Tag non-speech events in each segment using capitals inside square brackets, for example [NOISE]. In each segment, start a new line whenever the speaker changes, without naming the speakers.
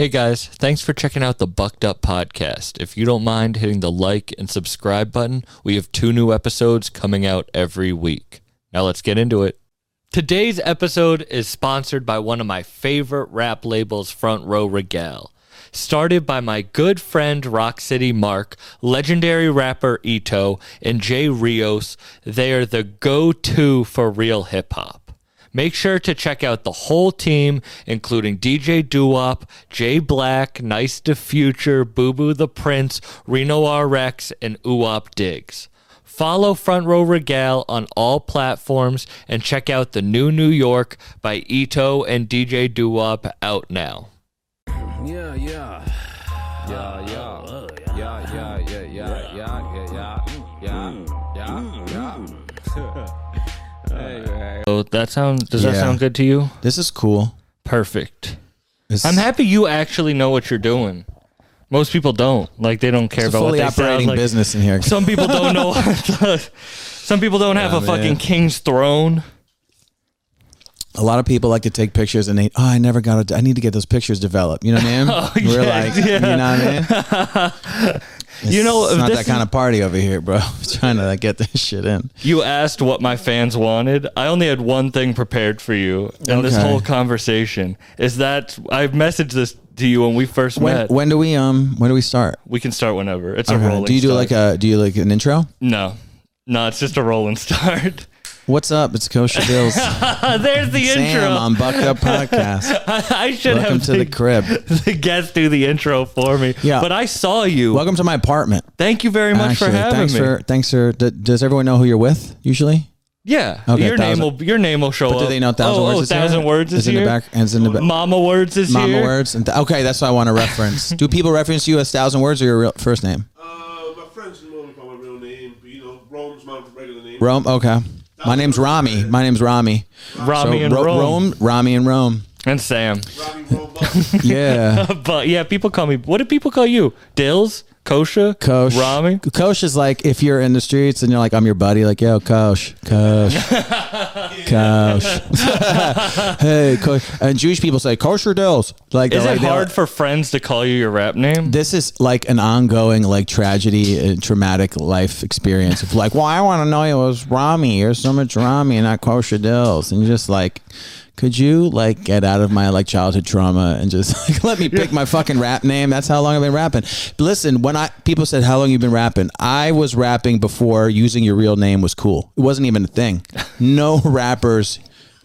Hey guys, thanks for checking out the Bucked Up Podcast. If you don't mind hitting the like and subscribe button, we have two new episodes coming out every week. Now let's get into it. Today's episode is sponsored by one of my favorite rap labels, Front Row Regal. Started by my good friend Rock City Mark, legendary rapper Ito, and Jay Rios, they are the go to for real hip hop. Make sure to check out the whole team, including DJ Duop, Jay Black, Nice to Future, Boo Boo the Prince, Reno RX, and Uop Diggs. Follow Front Row Regal on all platforms and check out the new New York by Ito and DJ Duop out now.
Yeah, yeah. Yeah, yeah. Yeah,
So that sound does that
Yeah.
sound good to you?
This is cool.
Perfect. I'm happy you actually know what you're doing. Most people don't. Like they don't care
It's a
about what
fully
they sound
operating
like.
business in here.
Some people don't know. [LAUGHS] some people don't have
Yeah,
a fucking king's throne.
A lot of people like to take pictures and they, oh, I never got it. I need to get those pictures developed. You know what I mean? [LAUGHS]
Oh,
We're
yeah,
like, you know what I mean? [LAUGHS]
You know,
it's not
this
that kind of party over here, bro. [LAUGHS] trying to like, get this shit in.
You asked what my fans wanted. I only had one thing prepared for you in this whole conversation. Is that I've messaged this to you when we first
When
met.
when do we um when do we start?
we can start whenever. It's a
Okay.
rolling.
Do you do
start.
like a do you like an intro?
no, no? It's just a rolling [LAUGHS] start.
What's up? It's Kosha Dillz. [LAUGHS]
There's the
Sam
intro.
on Bucked Up Podcast. [LAUGHS]
I should
Welcome
have
to the crib. [LAUGHS]
the guest do the intro for me.
Yeah.
but I saw you.
Welcome to my apartment.
Thank you very much for
Actually,
having
thanks
me.
for thanks for. d- Does everyone know who you're with usually?
yeah,
Okay,
your name will your name will show
But
up.
do they know thousand
oh,
words?
Oh,
is here?
thousand words is,
in
here.
the back. And it's in the back.
Mama words is you
Mama
here.
words. And th- okay, that's what I want to reference. Do people reference you as thousand words or your real first name?
Uh, my friends know me by my real name, but you know, Rome's my regular name.
Rome. Okay. My name's Rami. My name's Rami.
Rami
So,
and
Ro-
Rome.
Rome, Rami and Rome.
and Sam.
Robbie Rome [LAUGHS]
Yeah. [LAUGHS]
But yeah, people call me. What do people call you? Dills, Kosha,
Kosh.
Rami.
Kosh is like if you're in the streets and you're like, I'm your buddy, like, yo, Kosh. Kosh. [LAUGHS] Kosh. [LAUGHS] hey, Kosh. And Jewish people say, kosher dills. Like,
Is it
like,
hard
like-
for friends to call you your rap name?
this is like an ongoing like tragedy and traumatic life experience of like, well, I want to know you was Rami. You're so much Rami and not kosher dills. And you're just like, could you like get out of my like childhood trauma and just [LAUGHS] like, let me pick my fucking rap name? That's how long I've been rapping. But listen, when I people said how long you've been rapping, I was rapping before using your real name was cool. It wasn't even a thing. No [LAUGHS] rappers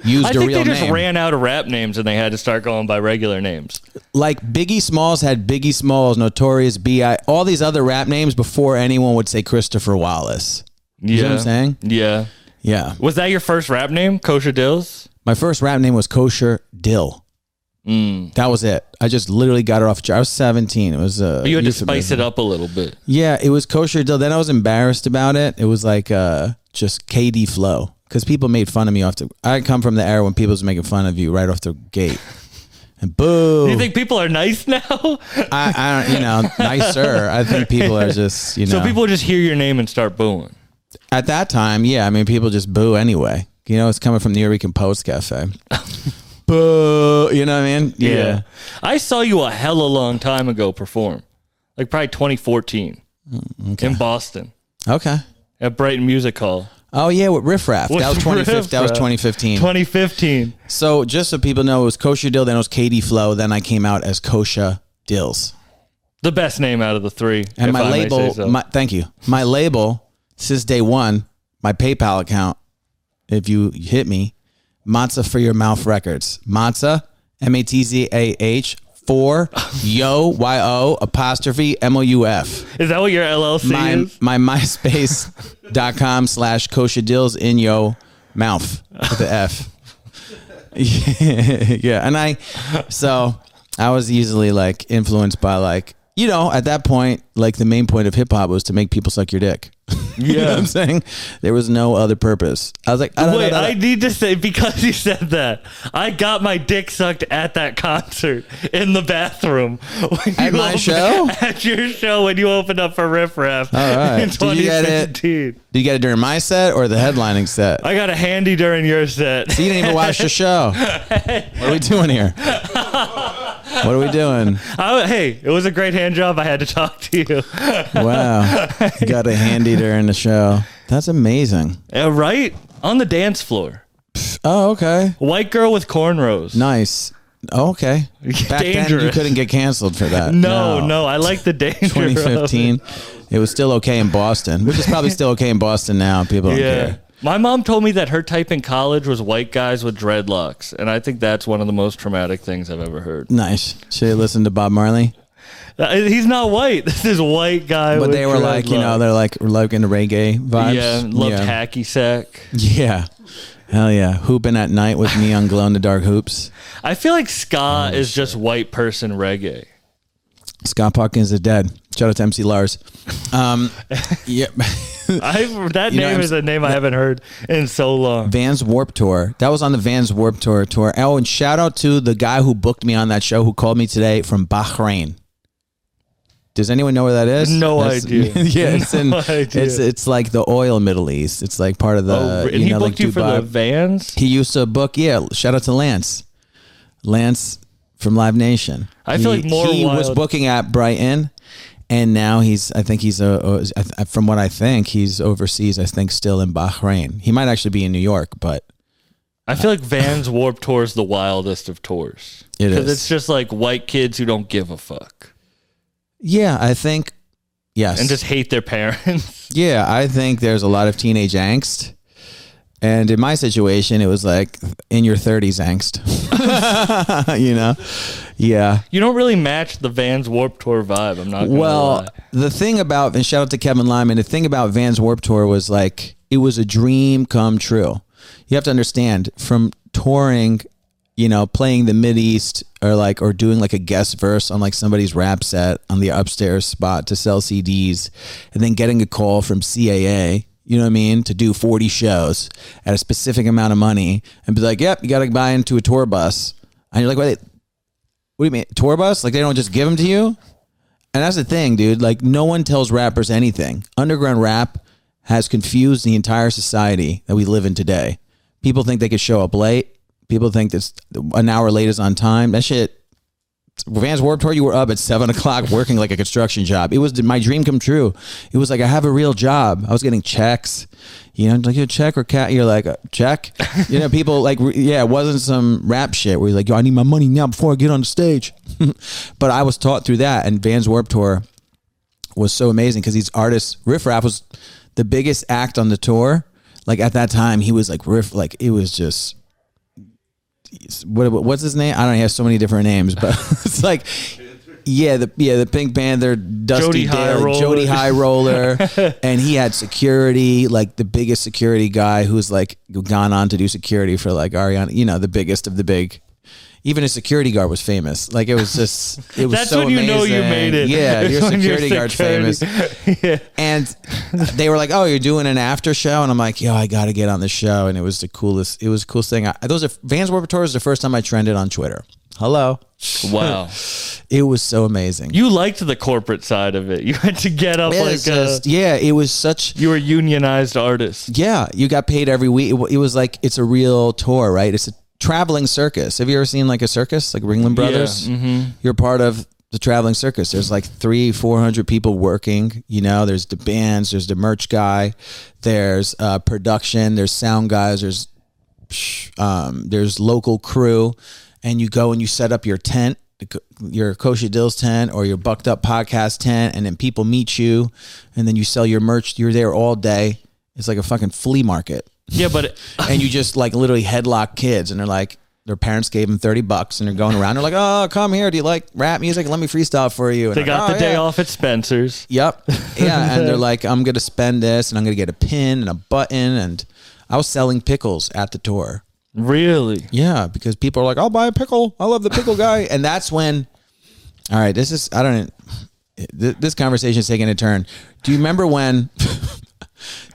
used
I
a
think
real
they just
name.
ran out of rap names and they had to start going by regular names.
like Biggie Smalls had Biggie Smalls, Notorious B.I., all these other rap names before anyone would say Christopher Wallace.
Yeah.
know what I'm saying?
Yeah.
Yeah.
Was that your first rap name, Kosha Dillz?
My first rap name was Kosher Dill.
Mm.
That was it. I just literally got it off. I was 17. It was uh,
You had to spice it up a little bit.
Yeah, it was Kosher Dill. Then I was embarrassed about it. It was like uh, just KD flow because people made fun of me off the. I come from the era when people was making fun of you right off the gate. And boo!
You think people are nice [LAUGHS] now?
I, I don't, you know, nicer. I think people are just, you know.
so people just hear your name and start booing.
At that time, yeah, I mean, people just boo anyway. You know, it's coming from the Eureka Post Cafe. [LAUGHS] boo, you know what I mean? Yeah.
I saw you a hella long time ago perform, like probably 2014 mm, in Boston
Okay.
at Brighton Music Hall.
Oh yeah, with Riff Raff. That was 2015. That was 2015.
2015.
So just so people know, it was Kosher Dill, then it was KD Flow, then I came out as Kosha Dillz.
The best name out of the three.
And
if
my
I may say
label,
so.
my, thank you. My label since day one, my PayPal account. If you hit me, Matzah for your mouth records. Matzah, M A T Z A H four [LAUGHS] yo y o apostrophe m o u f.
is that what your LLC
My
is?
my MySpace.com [LAUGHS] slash kosher deals in yo mouth with the F. yeah, [LAUGHS] yeah, and I so I was easily like influenced by like you know at that point like the main point of hip hop was to make people suck your dick. [LAUGHS] you know what I'm saying? There was no other purpose. I was like,
Wait,
"Ah, da, da, da,
I need to say because you said that, I got my dick sucked at that concert in the bathroom. When
At
you
my show? [LAUGHS]
At your show when you opened up for Riff Raff
All right.
in
Did you get it?
2016.
Did you get it during my set or the headlining set?
I got a handy during your set.
You didn't even watch the show. [LAUGHS] What are we doing here? What are we doing?
I, [LAUGHS] oh, hey, it was a great hand job. I had to talk to you.
Wow. You got a handy during the show. That's amazing.
Yeah, right on the dance floor.
Oh, okay.
White girl with cornrows.
Nice. Oh, okay. [LAUGHS] Back then, you couldn't get canceled for that.
No, no, I like the danger. of it.
2015. It was still okay in Boston, which is probably still okay in Boston now. People don't
Yeah.
care.
My mom told me that her type in college was white guys with dreadlocks, and I think that's one of the most traumatic things I've ever heard.
Nice. Should you listen to Bob Marley?
Uh, He's not white. [LAUGHS] This is white guy.
But
with
they were like, you know,
dreadlocks.
they're like, we're like into reggae vibes.
yeah, loved hacky sack.
Yeah. Hell yeah. Hooping at night with neon glow in the dark hoops.
I feel like ska
Oh,
is just white person reggae.
Scott Hawkins is dead. Shout out to MC Lars. Um, [LAUGHS] yeah.
I that
You know,
name is a name I haven't heard in so long.
Vans Warp Tour. That was on the Vans Warp Tour tour. Oh, and shout out to the guy who booked me on that show who called me today from Bahrain. Does anyone know where that is?
No
That's-
idea. [LAUGHS]
yeah, it's in
idea.
it's it's like the oil Middle East. It's like part of the
oh, and he
know
booked
like
you for the vans.
He used to book, yeah. Shout out to Lance, Lance from Live Nation.
I feel like more
He was booking at Brighton, and now he's. I think he's uh, uh, a. a- From what I think, he's overseas. I think still in Bahrain. He might actually be in New York, but
I feel like Vans Warp Tour is the wildest of tours.
It
Because
is.
it's just like white kids who don't give a fuck
yeah, I think yes,
and just hate their parents. [LAUGHS]
yeah, I think there's a lot of teenage angst. And in my situation, it was like in your 30s angst. [LAUGHS] you know? Yeah.
you don't really match the Vans Warp Tour vibe. I'm not
Well,
lie.
the thing about and shout out to Kevin Lyman. The thing about Vans Warp Tour was like it was a dream come true. You have to understand from touring, you know, playing the Mid East or like or doing like a guest verse on like somebody's rap set on the upstairs spot to sell CDs, and then getting a call from CAA. You know what I mean? To do 40 shows at a specific amount of money and be like, yep, you got to buy into a tour bus. And you're like, wait, what do you mean? Tour bus? Like they don't just give them to you? And that's the thing, dude. Like, no one tells rappers anything. Underground rap has confused the entire society that we live in today. People think they could show up late. People think that an hour late is on time. That shit. Vans Warped Tour, you were up at seven o'clock working like a construction job. It was my dream come true. It was like I have a real job. I was getting checks. You know, like a check or cat. You're like, uh, check. [LAUGHS] You know, people like, yeah, it wasn't some rap shit where you're like, yo, I need my money now before I get on the stage. [LAUGHS] but I was taught through that, and Vans Warped Tour was so amazing because these artists, Riff Raff was the biggest act on the tour. Like at that time, he was like Riff, like it was just what what's his name? I don't know. He has so many different names, but [LAUGHS] it's like. Yeah, the yeah the Pink Panther, Dusty
Jody
Dale,
High.
Jody High Roller, [LAUGHS] and he had security, like the biggest security guy who's like gone on to do security for like Ariana, you know, the biggest of the big. Even a security guard was famous. Like it was just, it was
That's
so
when you know you made it.
Yeah, [LAUGHS] your
when you're
security guard's famous. [LAUGHS]
yeah.
And they were like, "Oh, you're doing an after show," and I'm like, "Yo, I got to get on the show." And it was the coolest. It was the coolest thing. I, those are Vans Warped Tour is the first time I trended on Twitter. Hello,
Wow. [LAUGHS]
it was so amazing.
You liked the corporate side of it. You had to get up
It
like
was
a,
yeah, it was such.
you were unionized artist.
Yeah, you got paid every week. It, it was like it's a real tour, right? It's a traveling circus. Have you ever seen like a circus, like Ringling Brothers?
mm-hmm.
You're part of the traveling circus. There's like three, four hundred people working. You know, there's the bands, there's the merch guy, there's uh, production, there's sound guys, there's um, there's local crew, and you go and you set up your tent, your Kosha Dillz tent or your Bucked Up Podcast tent, and then people meet you, and then you sell your merch. You're there all day. It's like a fucking flea market,
Yeah, but it, [LAUGHS]
and you just like literally headlock kids, and they're like. Their parents gave them thirty bucks, and they're going around. They're like, "Oh, come here. Do you like rap music? Let me freestyle for you." And
they
I'm
got
like,
the
"Oh,
day
yeah."
off at Spencer's.
Yep. Yeah. And they're [LAUGHS] like, I'm going to spend this and I'm going to get a pin and a button. And I was selling pickles at the tour.
Really?
Yeah. Because people are like, I'll buy a pickle. I love the pickle guy. [LAUGHS] And that's when, all right, this is, I don't, this conversation is taking a turn. Do you remember when,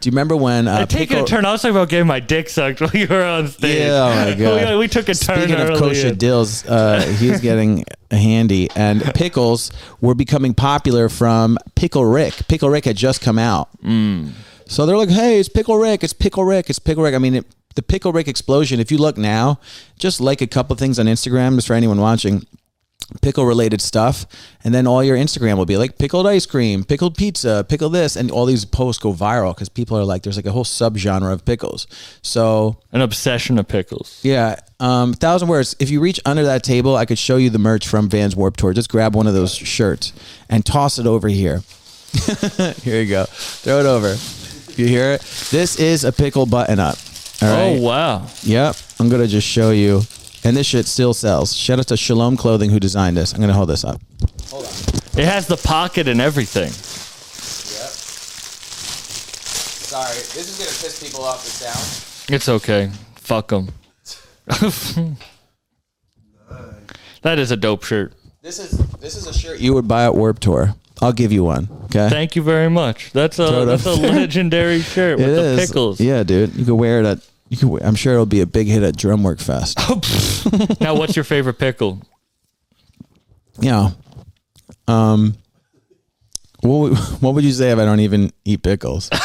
do you remember when, uh,
I taking
pickle,
a turn. I was talking about getting my dick sucked while you were on stage.
Yeah, oh my [LAUGHS] god!
we, we took a turn
Speaking of kosher dills, uh, he's getting handy, and [LAUGHS] pickles were becoming popular from Pickle Rick. Pickle Rick had just come out,
Mm.
so they're like, "Hey, it's Pickle Rick! It's Pickle Rick! It's Pickle Rick!" I mean, it, the Pickle Rick explosion. If you look now, just like a couple things on Instagram, just for anyone watching, pickle related stuff and then all your instagram will be like pickled ice cream pickled pizza pickle this and all these posts go viral because people are like there's like a whole subgenre of pickles so
An obsession of pickles.
yeah um thousand words if you reach under that table i could show you the merch from vans warp tour just grab one of those shirts and toss it over here [LAUGHS] here you go throw it over you hear it this is a pickle button up all right
Oh wow.
Yep. I'm gonna just show you. And this shit still sells. Shout out to Shalom Clothing who designed this. I'm gonna hold this up. Hold on.
It has the pocket and everything. Yep.
Sorry, this is gonna piss people off. The sound.
It's okay. Fuck them. [LAUGHS] that is a dope shirt.
This is this is a shirt you would buy at Warp Tour. I'll give you one. Okay.
Thank you very much. That's a
Throw
that's a legendary [LAUGHS] shirt with
It
the
is.
pickles.
Yeah, dude. You can wear it at. You can. I'm sure it'll be a big hit at Drumwork Fest. [LAUGHS]
Now, what's your favorite pickle?
yeah. Um. What would, [LAUGHS] what would you say if I don't even eat pickles? [LAUGHS]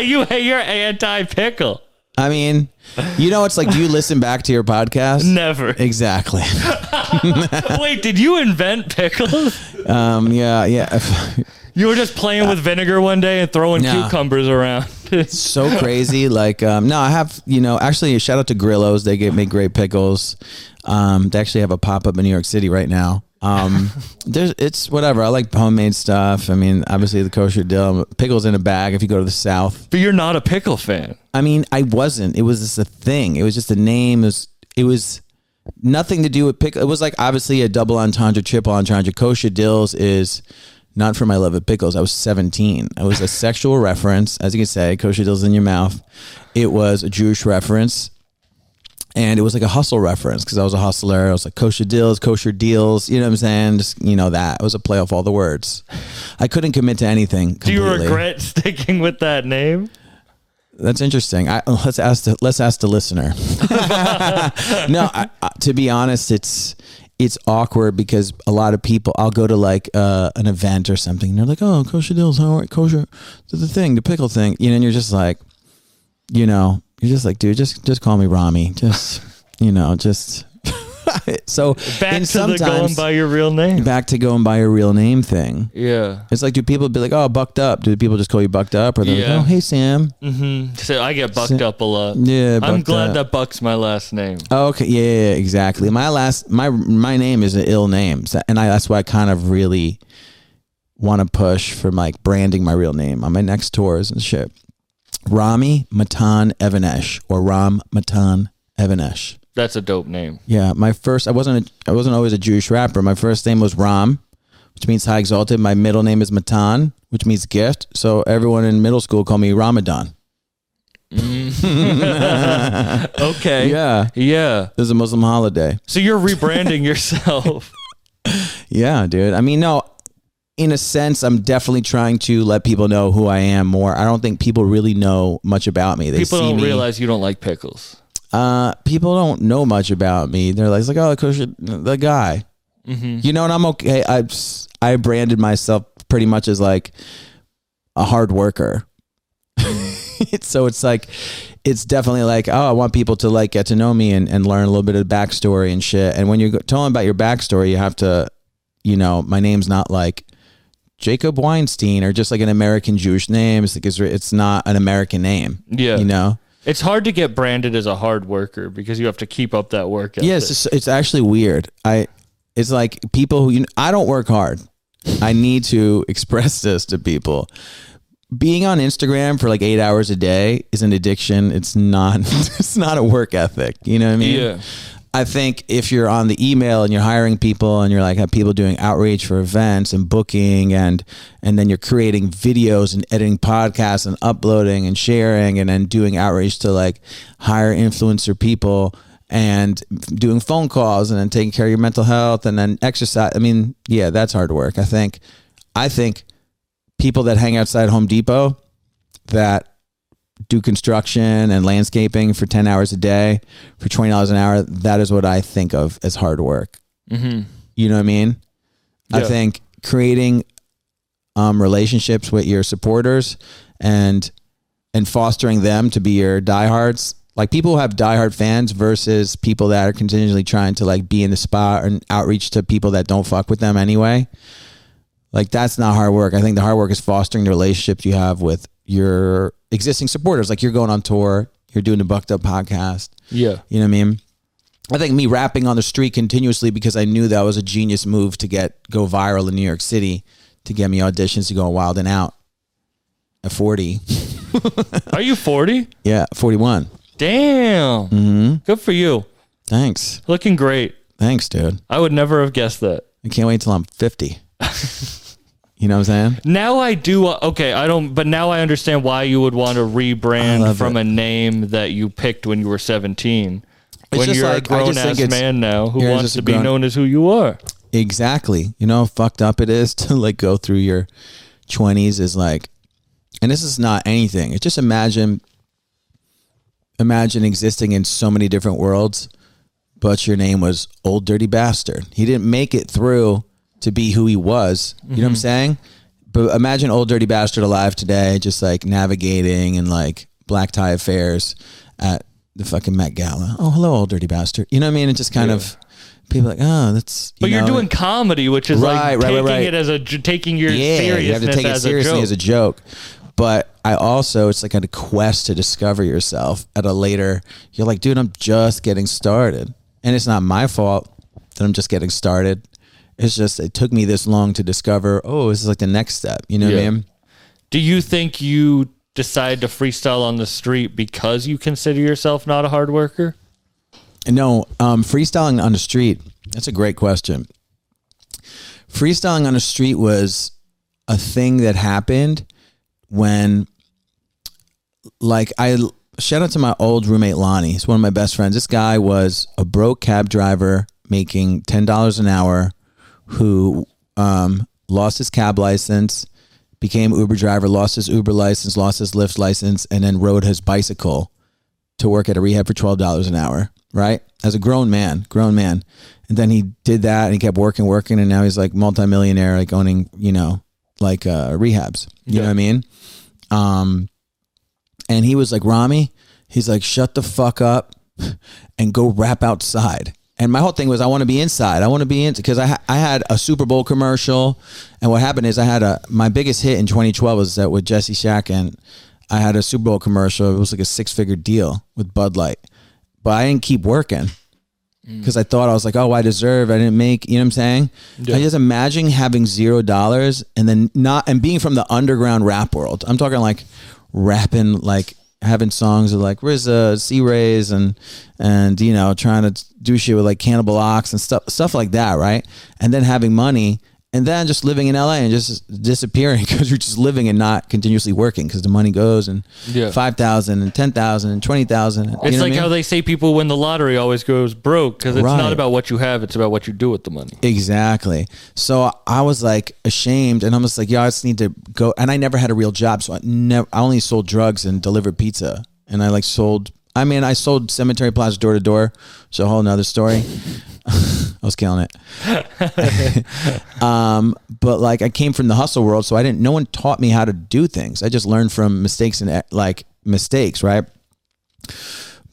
you you're anti pickle.
I mean, you know, it's like, do you listen back to your podcast?
Never.
Exactly.
Wait, did you invent pickles?
Um. Yeah. Yeah.
You were just playing with vinegar one day and throwing cucumbers around. [LAUGHS]
so crazy. Like, um, no, I have, you know, actually, shout out to Grillo's. They get make great pickles. Um, they actually have a pop up in New York City right now. Um, [LAUGHS] there's, it's whatever. I like homemade stuff. I mean, obviously the kosher dill, pickles in a bag. If you go to the South,
but you're not a pickle fan.
I mean, I wasn't. It was just a thing. It was just a name. It was, it was nothing to do with pickle. It was like obviously a double entendre, triple entendre. Kosher dills is not for my love of pickles. I was 17. It was a [LAUGHS] sexual reference, as you can say, kosher deals in your mouth. It was a Jewish reference. And it was like a hustle reference because I was a hustler. I was like kosher deals, kosher deals. You know what I'm saying? Just you know that it was a play off all the words. I couldn't commit to anything.
Do you regret [LAUGHS] sticking with that name?
That's interesting. I, [LAUGHS] let's ask the let's ask the listener. no, I, I, to be honest, it's it's awkward because a lot of people. I'll go to like uh, an event or something, and they're like, "Oh, kosher deals, how are kosher the, thing, the pickle thing," you know, and you're just like, you know, you're just like, dude, just just call me Rami, just you know, just. [LAUGHS] so
Back to the going by your real name.
back to going by your real name thing.
Yeah.
It's like, do people be like, "Oh, bucked up"? Do people just call you bucked up, or they're
Yeah.
like, "Oh, hey Sam"?
Mm-hmm. So I get bucked up a lot.
Yeah,
I'm glad
up.
that Buck's my last name.
Oh, okay, yeah, yeah, yeah, exactly. My last, my my name is an ill name, so- and I that's why I kind of really want to push for like branding my real name on my next tours and shit. Rami Matan Even-Esh or Ram Matan Even-Esh.
That's a dope name.
Yeah, my first I wasn't a, I wasn't always a Jewish rapper. My first name was Ram, which means high exalted. My middle name is Matan, which means gift. So everyone in middle school called me Ramadan. Mm. [LAUGHS]
Okay.
Yeah,
Yeah.
this is a Muslim holiday.
So you're rebranding yourself. [LAUGHS]
Yeah, dude. I mean, no, in a sense, I'm definitely trying to let people know who I am more. I don't think people really know much about me. They
People don't
me.
realize you don't like pickles.
Uh, people don't know much about me. They're like, it's like, oh, the guy.
Mm-hmm.
You know, and I'm okay. I I branded myself pretty much as like a hard worker. [LAUGHS] so it's like, it's definitely like, oh, I want people to like get to know me and, and learn a little bit of the backstory and shit. And when you're telling about your backstory, you have to, you know, my name's not like Jacob Weinstein or just like an American Jewish name. It's like it's, it's not an American name.
Yeah.
You know.
It's hard to get branded as a hard worker because you have to keep up that work ethic.
Yeah, it's it's actually weird. I it's like people who you I don't work hard. I need to [LAUGHS] express this to people. Being on Instagram for like 8 hours a day is an addiction. It's not [LAUGHS] it's not a work ethic, you know what I mean?
Yeah.
I think if you're on the email and you're hiring people and you're like have people doing outreach for events and booking and and then you're creating videos and editing podcasts and uploading and sharing and then doing outreach to like hire influencer people and doing phone calls and then taking care of your mental health and then exercise. I mean, yeah, that's hard work. I think I think people that hang outside Home Depot that do construction and landscaping for 10 hours a day for $20 an hour that is what i think of as hard work
Mm-hmm.
you know what i mean i think creating um, relationships with your supporters and and fostering them to be your diehards Like people who have diehard fans versus people that are continually trying to like be in the spot and outreach to people that don't fuck with them anyway. Like that's not hard work. I think the hard work is fostering the relationships you have with your existing supporters. Like you're going on tour, you're doing the Bucked Up podcast.
Yeah.
You know what I mean? I think me rapping on the street continuously because I knew that was a genius move to get go viral in New York City to get me auditions to go on Wild 'N Out at 40. [LAUGHS]
Are you 40?
Yeah, 41.
Damn.
Mm-hmm.
Good for you.
Thanks.
Looking great.
Thanks, dude.
I would never have guessed that.
I can't wait till I'm 50. [LAUGHS] you know what I'm saying?
Now I do. uh, Okay, I don't. But now I understand why you would want to rebrand from
it.
a name that you picked when you were 17. when
just
you're
like-
a grown ass man now who wants to be
grown-
known as who you are.
Exactly. You know how fucked up it is [LAUGHS] to like go through your 20s is like, and this is not anything. It's just imagine, imagine existing in so many different worlds, but your name was Old Dirty Bastard. He didn't make it through to be who he was. You know what I'm mm-hmm. saying? But imagine Old Dirty Bastard alive today, just like navigating and like black tie affairs at the fucking Met Gala. Oh, hello, Old Dirty Bastard. You know what I mean? It just kind of people are like, oh, that's.
But
you
you're
know,
doing comedy, which is
Right,
like
right, right,
taking
right.
it as a j- taking your
yeah,
seriousness
you have to take it
as
seriously
a joke.
as a joke. But I also, it's like a quest to discover yourself at a later. You're like, dude, I'm just getting started, and it's not my fault that I'm just getting started. It's just it took me this long to discover. Oh, this is like the next step. You know what I mean?
Do you think you decide to freestyle on the street because you consider yourself not a hard worker?
No, um, freestyling on the street. That's a great question. Freestyling on the street was a thing that happened when, like, I shout out to my old roommate Lonnie. He's one of my best friends. This guy was a broke cab driver making ten dollars an hour, who um, lost his cab license, became Uber driver, lost his Uber license, lost his Lyft license, and then rode his bicycle to work at a rehab for twelve dollars an hour, right? As a grown man, grown man. And then he did that and he kept working, working, and now he's like multimillionaire, like owning, you know, like uh rehabs. You know what I mean? Um and he was like, Rami, he's like, shut the fuck up and go rap outside. And my whole thing was, I want to be inside. I want to be in because I ha- I had a Super Bowl commercial, and what happened is I had a my biggest hit in 2012 was that with Jesse Shack, and I had a Super Bowl commercial. It was like a six figure deal with Bud Light, but I didn't keep working mm. because I thought I was like, oh, I deserve. I didn't make. You know what I'm saying?
Yeah.
I just imagine having zero dollars and then not and being from the underground rap world. I'm talking like rapping like having songs with like RZA, C Rays, and and you know trying to do shit with like Cannibal Ox and stuff stuff like that, right? And then having money. And then just living in LA and just disappearing [LAUGHS] because you're just living and not continuously working because the money goes and
Yeah.
five thousand and ten thousand and twenty thousand.
It's like how they say people win the lottery always goes broke because it's
Right.
not about what you have; it's about what you do with the money.
Exactly. So I was like ashamed, and I'm just like, yeah, I just need to go. And I never had a real job, so I never. I only sold drugs and delivered pizza, and I like sold. I mean, I sold Cemetery Plaza door to door. So a whole nother story. [LAUGHS] I was killing it. [LAUGHS] um, but like I came from the hustle world, so I didn't. No one taught me how to do things. I just learned from mistakes and like mistakes, right?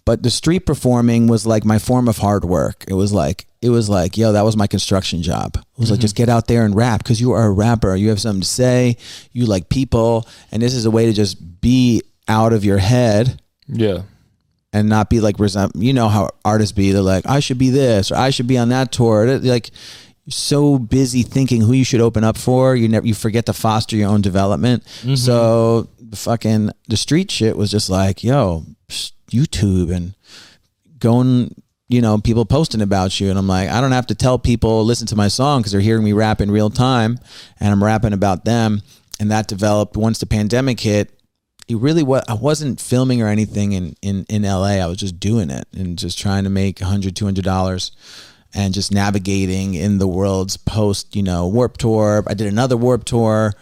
but the street performing was like my form of hard work. It was like it was like, yo, that was my construction job. It was like just get out there and rap because you are a rapper. You have something to say. You like people, and this is a way to just be out of your head
Yeah,
and not be like resent. You know how artists be. They're like, I should be this or I should be on that tour. Like you're so busy thinking who you should open up for, you never you forget to foster your own development. Mm-hmm. So the fucking the street shit was just like, yo, YouTube and going. You know, people posting about you, and I'm like, I don't have to tell people listen to my song because they're hearing me rap in real time, and I'm rapping about them. And that developed once the pandemic hit it really was I wasn't filming or anything in, in, in LA. I was just doing it and just trying to make 100 200 dollars and just navigating in the world's post, you know, Warp Tour. I did another Warp Tour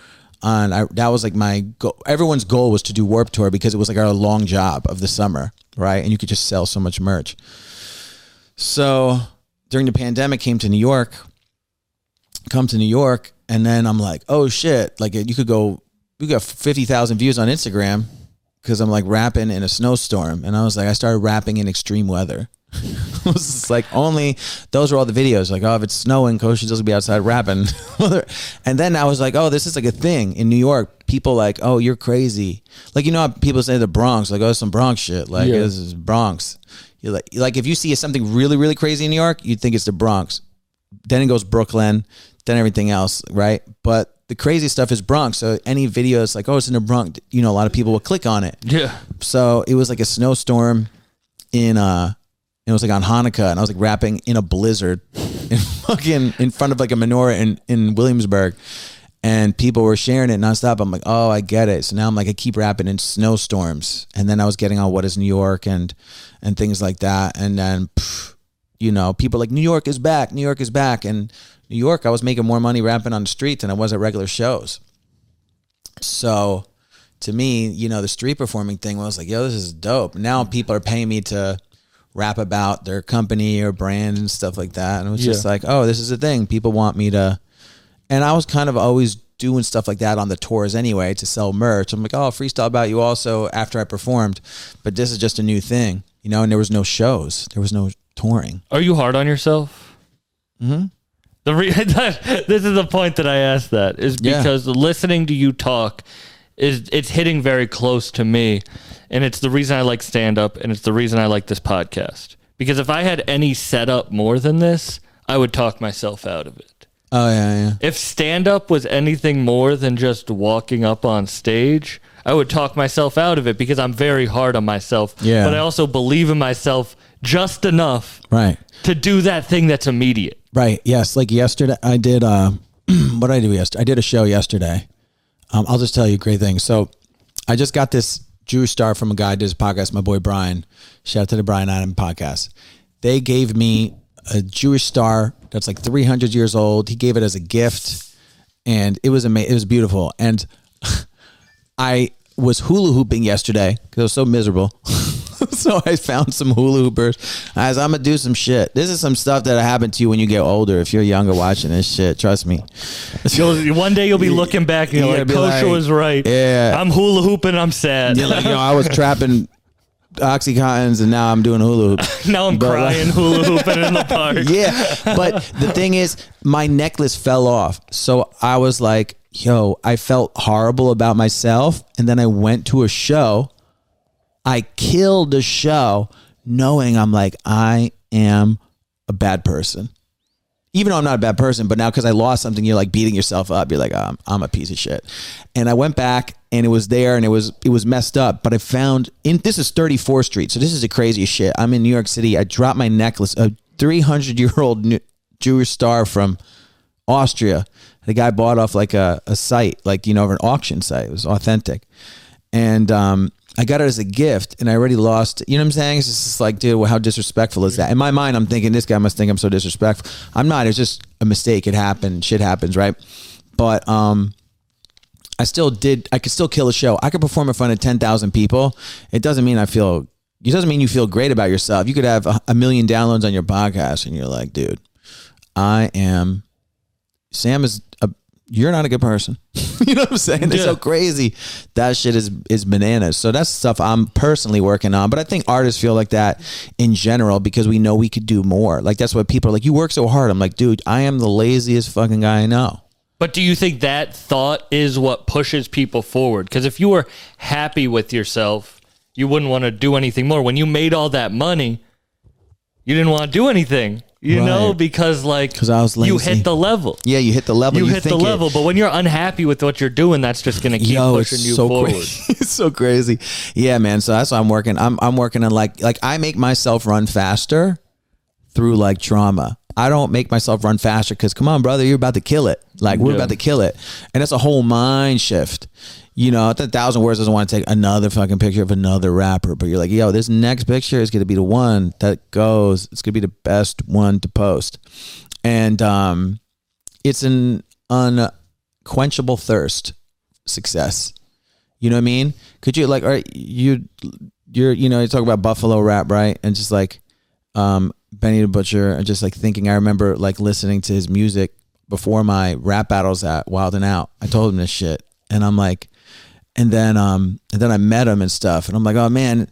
and I that was like my goal. Everyone's goal was to do Warp Tour because it was like our long job of the summer, right? And you could just sell so much merch. So, during the pandemic came to New York, come to New York and then I'm like, "Oh shit, like you could go we got 50,000 views on Instagram. because I'm like rapping in a snowstorm, and I was like, I started rapping in extreme weather. [LAUGHS] it was just like only those were all the videos. Like, oh, if it's snowing, Coach should just going to be outside rapping. [LAUGHS] and then I was like, oh, this is like a thing in New York. People like, oh, you're crazy. Like you know how people say the Bronx, like, oh, some Bronx shit. Like
Yeah.
this is Bronx. You're like, like if you see something really, really crazy in New York, you'd think it's the Bronx. Then it goes Brooklyn, then everything else, right? But the crazy stuff is Bronx. So any video that's like, oh, it's in the Bronx, you know, a lot of people will click on it.
Yeah.
So it was like a snowstorm in uh it was like on Hanukkah and I was like rapping in a blizzard [LAUGHS] in fucking in front of like a menorah in, in Williamsburg. And people were sharing it nonstop. I'm like, oh, I get it. So now I'm like, I keep rapping in snowstorms. And then I was getting on what is New York and and things like that. And then pff, you know, people like New York is back, New York is back. And New York, I was making more money rapping on the streets than I was at regular shows. So to me, you know, the street performing thing was like, yo, this is dope. Now people are paying me to rap about their company or brand and stuff like that. And it was just like, oh, this is a thing. People want me to. And I was kind of always doing stuff like that on the tours anyway to sell merch. I'm like, oh, freestyle about you also after I performed. But this is just a new thing, you know, and there was no shows, there was no touring.
Are you hard on yourself? Mm-hmm. The re- [LAUGHS] this is the point that I asked that is
Yeah.
because listening to you talk is it's hitting very close to me, and it's the reason I like stand up, and it's the reason I like this podcast. Because if I had any setup more than this, I would talk myself out of it.
Oh, yeah, yeah.
If stand up was anything more than just walking up on stage, I would talk myself out of it because I'm very hard on myself.
Yeah.
But I also believe in myself just enough
Right.
to do that thing that's immediate.
Right. Yes. Like yesterday, I did. Uh, [CLEARS THROAT] what did I do yesterday? I did a show yesterday. Um, I'll just tell you a great thing. So, I just got this Jewish star from a guy did his podcast. My boy Brian. Shout out to the Brian Adam podcast. They gave me a Jewish star that's like 300 years old. He gave it as a gift, and it was amazing. It was beautiful. And [LAUGHS] I was hula hooping yesterday because I was so miserable. [LAUGHS] so I found some hula hoopers. I was, I'm gonna do some shit. This is some stuff that happened to you when you get older. If you're younger watching this shit, trust me.
You'll, one day you'll be [LAUGHS] looking back and you're like, Kosher
like,
was right.
yeah.
I'm hula hooping. I'm sad.
You're like, you know, I was [LAUGHS] trapping oxycontins and now I'm doing hula hoop.
now I'm
But, like-
crying hula hooping in the park.
yeah. But the thing is, my necklace fell off. So I was like, yo, I felt horrible about myself. And then I went to a show. I killed the show knowing I'm like, I am a bad person. Even though I'm not a bad person, but now because I lost something, you're like beating yourself up. You're like, oh, I'm, I'm a piece of shit. And I went back and it was there and it was it was messed up. But I found in this is 34th Street, so this is the craziest shit. I'm in New York City. I dropped my necklace, a 300 year old Jewish star from Austria. The guy bought off like a, a site, like you know, an auction site. It was authentic, and um, I got it as a gift, and I already lost. You know what I'm saying? It's just like, dude, well, how disrespectful is that? In my mind, I'm thinking this guy must think I'm so disrespectful. I'm not. It's just a mistake. It happened. Shit happens, right? But um, I still did. I could still kill a show. I could perform in front of ten thousand people. It doesn't mean I feel. It doesn't mean you feel great about yourself. You could have a, a million downloads on your podcast, and you're like, dude, I am. Sam is a. You're not a good person. [LAUGHS] you know what I'm saying? It's
Yeah.
so crazy. That shit is is bananas. So that's stuff I'm personally working on. But I think artists feel like that in general because we know we could do more. Like that's what people are like. You work so hard. I'm like, dude, I am the laziest fucking guy I know.
But do you think that thought is what pushes people forward? Because if you were happy with yourself, you wouldn't want to do anything more. When you made all that money, you didn't want to do anything, you know, because like
because I was
you hit the level.
Yeah, you hit the level.
You, hit the
it-
level, but when you're unhappy with what you're doing, that's just going to keep
Yo,
pushing you
so
forward. [LAUGHS]
it's so crazy. Yeah, man. So that's why I'm working. I'm I'm working on like like I make myself run faster through like trauma. I don't make myself run faster because come on, brother, you're about to kill it. Like we're
Yeah.
about to kill it, and it's a whole mind shift. You know, a thousand words doesn't want to take another fucking picture of another rapper, but you're like, yo, this next picture is gonna be the one that goes. It's gonna be the best one to post, and um, it's an unquenchable thirst success. You know what I mean? Could you like, all right, you, you're, you know, you talk about Buffalo rap, right? And just like, um, Benny the Butcher, and just like thinking, I remember like listening to his music before my rap battles at Wild 'N Out. I told him this shit, and I'm like, and then um and then I met him and stuff, and I'm like, oh man,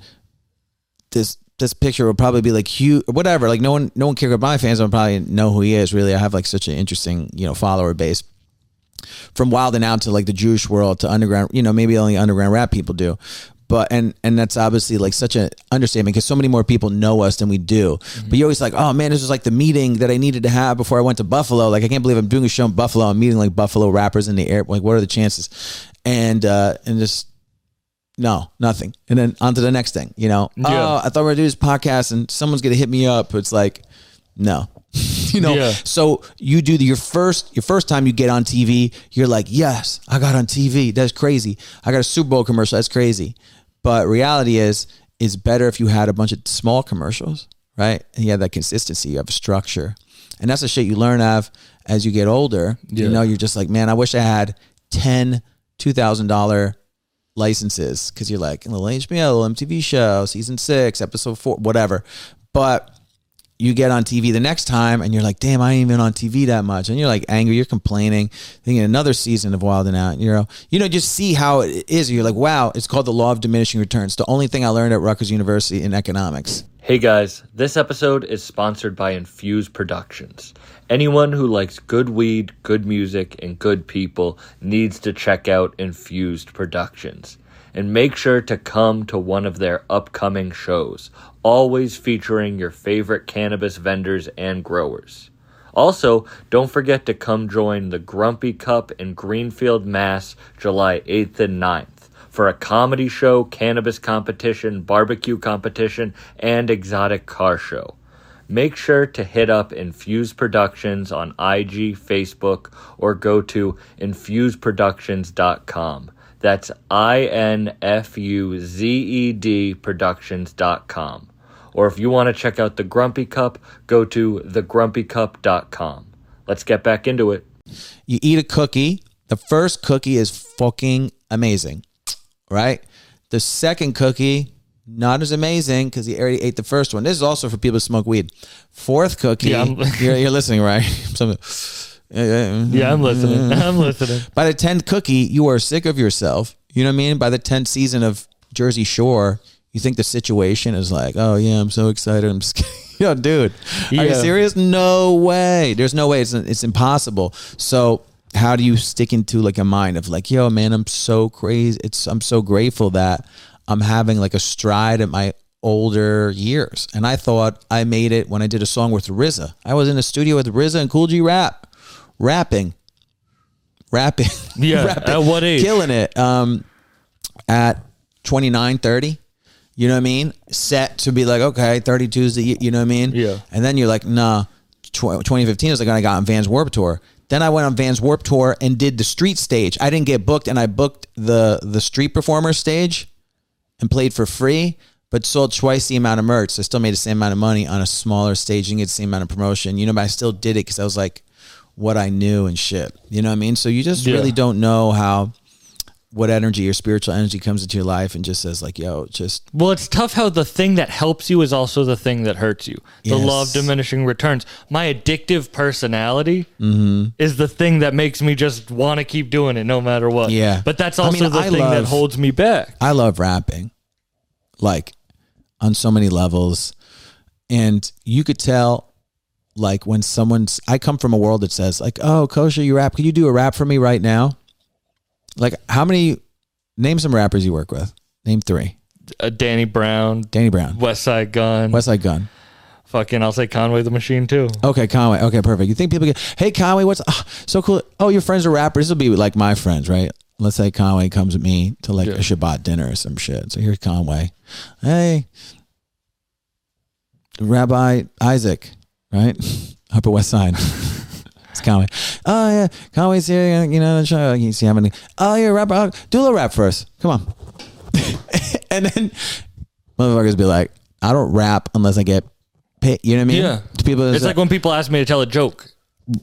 this this picture would probably be like huge, whatever. Like no one no one cares about my fans. I probably know who he is. Really, I have like such an interesting you know follower base from Wild 'N Out to like the Jewish world to underground. You know, maybe only underground rap people do. But and and that's obviously like such an understatement because so many more people know us than we do. But you're always like, oh man, this was like the meeting that I needed to have before I went to Buffalo. Like I can't believe I'm doing a show in Buffalo. I'm meeting like Buffalo rappers in the air. Like what are the chances? And uh and just no, nothing. And then on to the next thing, you know.
Yeah.
Oh, I thought we were gonna do this podcast and someone's gonna hit me up. It's like, no. [LAUGHS] you know.
Yeah.
So you do the, your first your first time you get on TV, you're like, yes, I got on TV. That's crazy. I got a Super Bowl commercial. That's crazy. But reality is, it's better if you had a bunch of small commercials, right? And you have that consistency. of structure, and that's the shit you learn of as you get older.
Yeah.
You know, you're just like, man, I wish I had 10 two thousand dollar licenses because you're like a little HBO, little MTV show, season six, episode four, whatever. But you get on TV the next time and you're like, damn, I ain't even on TV that much. And you're like angry, you're complaining, thinking another season of Wild 'N Out. You know, you know, just see how it is. You're like, wow, it's called the law of diminishing returns. The only thing I learned at Rutgers University in economics.
Hey guys, this episode is sponsored by Infuzed Productions. Anyone who likes good weed, good music, and good people needs to check out Infuzed Productions. And make sure to come to one of their upcoming shows, always featuring your favorite cannabis vendors and growers. Also, don't forget to come join the Grumpy Cup in Greenfield, Mass, July 8th and 9th for a comedy show, cannabis competition, barbecue competition, and exotic car show. Make sure to hit up Infuzed Productions on IG, Facebook, or go to infuzedproductions.com. That's I N F U Z E D Productions.com. Or if you want to check out the Grumpy Cup, go to thegrumpycup.com. Let's get back into it.
You eat a cookie. The first cookie is fucking amazing, right? The second cookie, not as amazing because you already ate the first one. This is also for people who smoke weed. Fourth cookie,
Yeah, [LAUGHS]
you're, you're listening, right? [LAUGHS] Some-
Yeah, I'm listening. [LAUGHS] I'm listening.
By the tenth cookie, you are sick of yourself. You know what I mean? By the tenth season of Jersey Shore, you think the situation is like, oh yeah, I'm so excited. I'm scared. [LAUGHS] Yo, dude, are you serious? No way. There's no way. It's it's impossible. So how do you stick into like a mind of like, yo, man, I'm so crazy. It's I'm so grateful that I'm having like a stride at my older years. And I thought I made it when I did a song with RZA. I was in the studio with RZA and Kool G Rap, rapping, rapping,
Yeah, [LAUGHS]
rapping,
at what age?
killing it. Um, at 29, 30. You know what I mean? Set to be like, okay, 32 is the, you know what I mean?
Yeah.
And then you're like, nah, tw- 2015 is like when I got on Vans Warp Tour. Then I went on Vans Warp Tour and did the street stage. I didn't get booked and I booked the the street performer stage and played for free, but sold twice the amount of merch. So I still made the same amount of money on a smaller stage and get the same amount of promotion. You know, but I still did it because I was like what I knew and shit. You know what I mean? So you just
Yeah.
really don't know how what energy or spiritual energy comes into your life and just says like, yo, just
Well, it's tough how the thing that helps you is also the thing that hurts you. The
Yes.
law of diminishing returns. My addictive personality
Mm-hmm.
is the thing that makes me just want to keep doing it no matter what.
Yeah.
But that's
I
also
mean,
the
I
thing that holds me back.
I love rapping, like on so many levels. And you could tell, like, when someone's, I come from a world that says, like, oh, Kosher, you rap. Can you do a rap for me right now? Like, how many, name some rappers you work with. Name three
Uh, Danny Brown,
Danny Brown,
Westside Gunn,
West Side Gun.
fucking, I'll say Conway the Machine too.
Okay, Conway. Okay, perfect. You think people get, hey, Conway, what's ah, so cool? Oh, your friends are rappers. This will be like my friends, right? Let's say Conway comes with me to like
Yeah.
a Shabbat dinner or some shit. So here's Conway. Hey, Rabbi Isaac, right? [LAUGHS] Upper West Side. [LAUGHS] it's Conway. Oh, yeah. Conway's here. You know, show. You see how many. Oh, yeah, Rabbi. Oh, do a little rap first. Come on. [LAUGHS] and then motherfuckers be like, I don't rap unless I get paid. You know what I mean?
Yeah.
To people,
It's like when people ask me to tell a joke.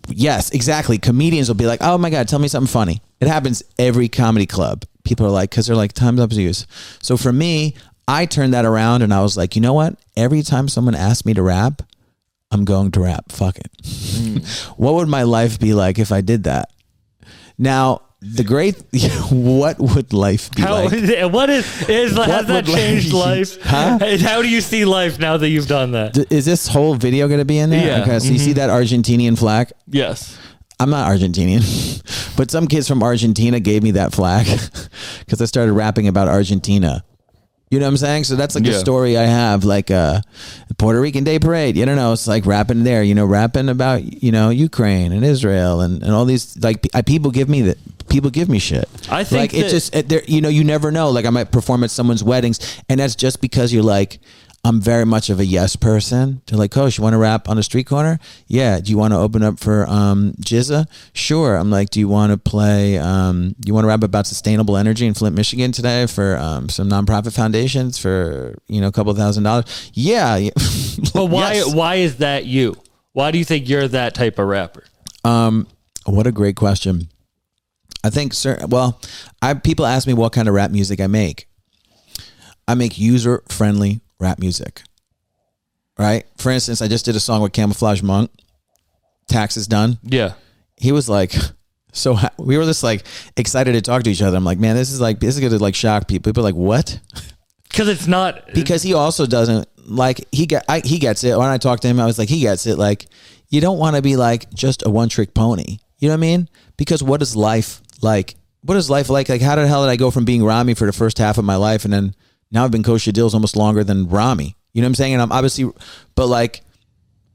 Yes, exactly. Comedians will be like, "Oh my god, tell me something funny." It happens every comedy club. People are like, because they're like, "Time's up, use." So for me, I turned that around and I was like, you know what? Every time someone asks me to rap, I'm going to rap. Fuck it. Mm. [LAUGHS] what would my life be like if I did that? Now, the great. [LAUGHS] what would life be
How,
like?
what is is has that
would life-
changed [LAUGHS] life?
Huh?
How do you see life now that you've done that?
D- Is this whole video going to be in there?
Yeah.
Okay, so you see mm-hmm. that Argentinian flag?
Yes.
I'm not Argentinian, but some kids from Argentina gave me that flag because I started rapping about Argentina. You know what I'm saying? So that's like the
Yeah.
story I have, like uh, Puerto Rican Day Parade. You don't know, it's like rapping there. You know, rapping about you know Ukraine and Israel and, and all these like I, people give me that. People give me shit.
I think
like
that-
just it, there. You know, you never know. Like I might perform at someone's weddings, and that's just because you're like. I'm very much of a yes person. They're like, Coach, you want to rap on a street corner? Yeah. Do you want to open up for um, GZA? Sure. I'm like, do you want to play? Um, you want to rap about sustainable energy in Flint, Michigan today for um, some nonprofit foundations for you know a couple thousand dollars? Yeah. yeah. [LAUGHS]
But why
Yes.
why is that you? Why do you think you're that type of rapper?
Um, what a great question. I think, sir. Well, I people ask me what kind of rap music I make. I make user friendly rap music. Right. For instance, I just did a song with Camoflauge Monk. Tax is done.
Yeah.
He was like, [LAUGHS] so we were just like excited to talk to each other. I'm like, man, this is like this is gonna like shock people. People are like, what? [LAUGHS]
Because it's not
because he also doesn't like he get I, he gets it when I talked to him I was like he gets it like you don't want to be like just a one trick pony you know what I mean because what is life like what is life like like how the hell did I go from being Rami for the first half of my life and then now I've been Kosha Dillz almost longer than Rami you know what I'm saying and I'm obviously but like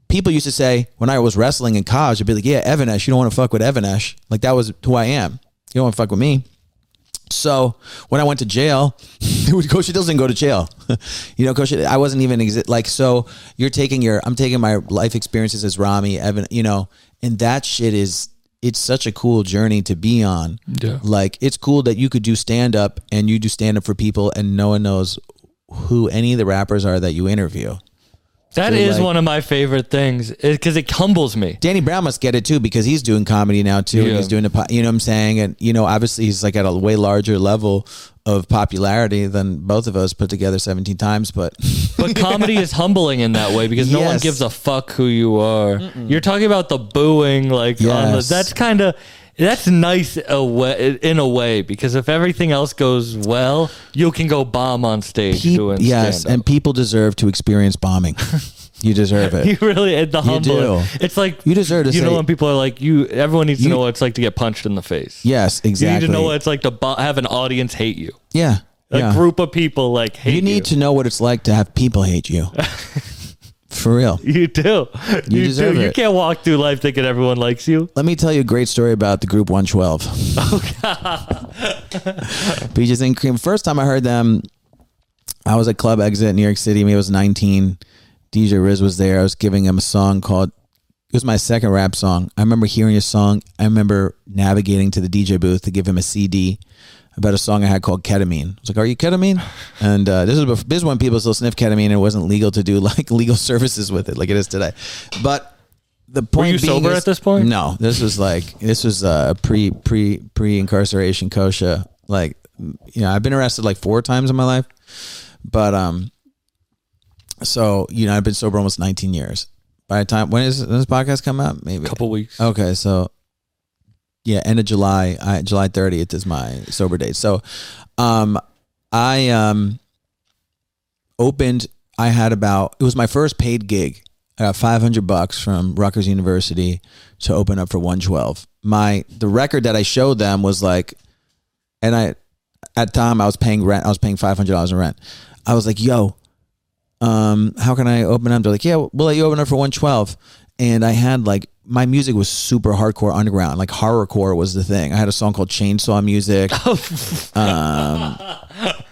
people used to say when I was wrestling in college I'd be like yeah Even-Esh you don't want to fuck with Even-Esh like that was who I am you don't want to fuck with me so when I went to jail, [LAUGHS] Coach doesn't go to jail. [LAUGHS] you know, Coach, I wasn't even exi- like. So you're taking your, I'm taking my life experiences as Rami, Evan, you know, and that shit is, it's such a cool journey to be on.
Yeah.
Like it's cool that you could do stand up and you do stand up for people and no one knows who any of the rappers are that you interview.
That
Feel
is
like-
one of my favorite things because it humbles me.
Danny Brown must get it too because he's doing comedy now too. And he's doing the, you know what I'm saying? And, you know, obviously he's like at a way larger level of popularity than both of us put together 17 times. But [LAUGHS]
But comedy is humbling in that way because no one gives a fuck who you are. You're talking about the booing, like on the, that's kind of that's nice a way, in a way because if everything else goes well, you can go bomb on stage
Peop-
doing
yes,
stand-up.
and people deserve to experience bombing. [LAUGHS] you deserve it. [LAUGHS]
You really the humble.
do.
It's like
You deserve to
You know
say-
when people are like you. Everyone needs to
You-
know what it's like to get punched in the face.
yes, exactly.
You
exactly.
need to know what it's like to bo- have an audience hate you.
yeah,
A
yeah.
group of people like hate
you need to know what it's like to have people hate you. [LAUGHS] For real.
You do. You,
deserve
do. You
it.
can't walk through life thinking everyone likes you.
Let me tell you a great story about the group 112. [LAUGHS] Peaches and Cream. First time I heard them, I was at Club Exit in New York City. Maybe I was 19. DJ Riz was there. I was giving him a song called, it was my second rap song. I remember hearing a song. I remember navigating to the DJ booth to give him a CD about a song I had called Ketamine. I was like, Are you ketamine? And uh, this, is before, this is when people still sniff ketamine and it wasn't legal to do [LAUGHS] like legal services with it like it is today. But the point
you
being
sober
is-
at this point?
No, this was like this was uh, pre pre pre incarceration kosher. Like you know, I've been arrested like four times in my life, but um, so you know, I've been sober almost 19 years. By the time when is when this podcast come out? Maybe a
couple weeks.
Okay, so yeah, end of July, I, July 30th is my sober date. So, um, I um opened. I had about it was my first paid gig. I got 500 bucks from Rutgers University to open up for 112. My the record that I showed them was like, and I at the time I was paying rent. I was paying 500 dollars in rent. I was like, yo, um, how can I open up? They're like, yeah, we'll let you open up for 112. And I had like my music was super hardcore underground, like horrorcore was the thing. I had a song called Chainsaw Music. [LAUGHS]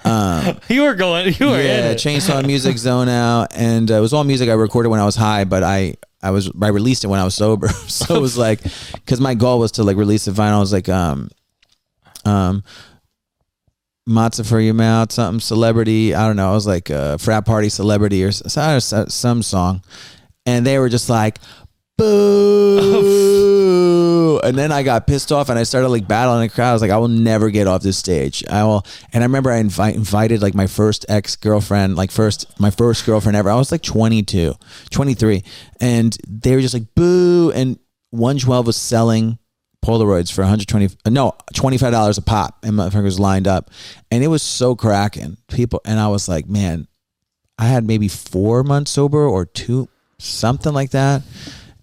[LAUGHS]
You were going. You were in
yeah. Chainsaw [LAUGHS] Music Zone Out, and uh, it was all music I recorded when I was high, but I I was I released it when I was sober. so it was like because my goal was to like release the vinyl. I was like um um matzah for your mouth, something celebrity. I don't know. I was like a frat party celebrity or some song, and they were just like. Boo! and then I got pissed off and I started like battling the crowd. I was like, I will never get off this stage. I will. And I remember I invite, invited like my first ex girlfriend, like first my first girlfriend ever. I was like 22, 23, and they were just like boo. And 112 was selling Polaroids for 120 uh, no $25 a pop and motherfuckers lined up and it was so cracking. People and I was like man I had maybe 4 months sober or 2 something like that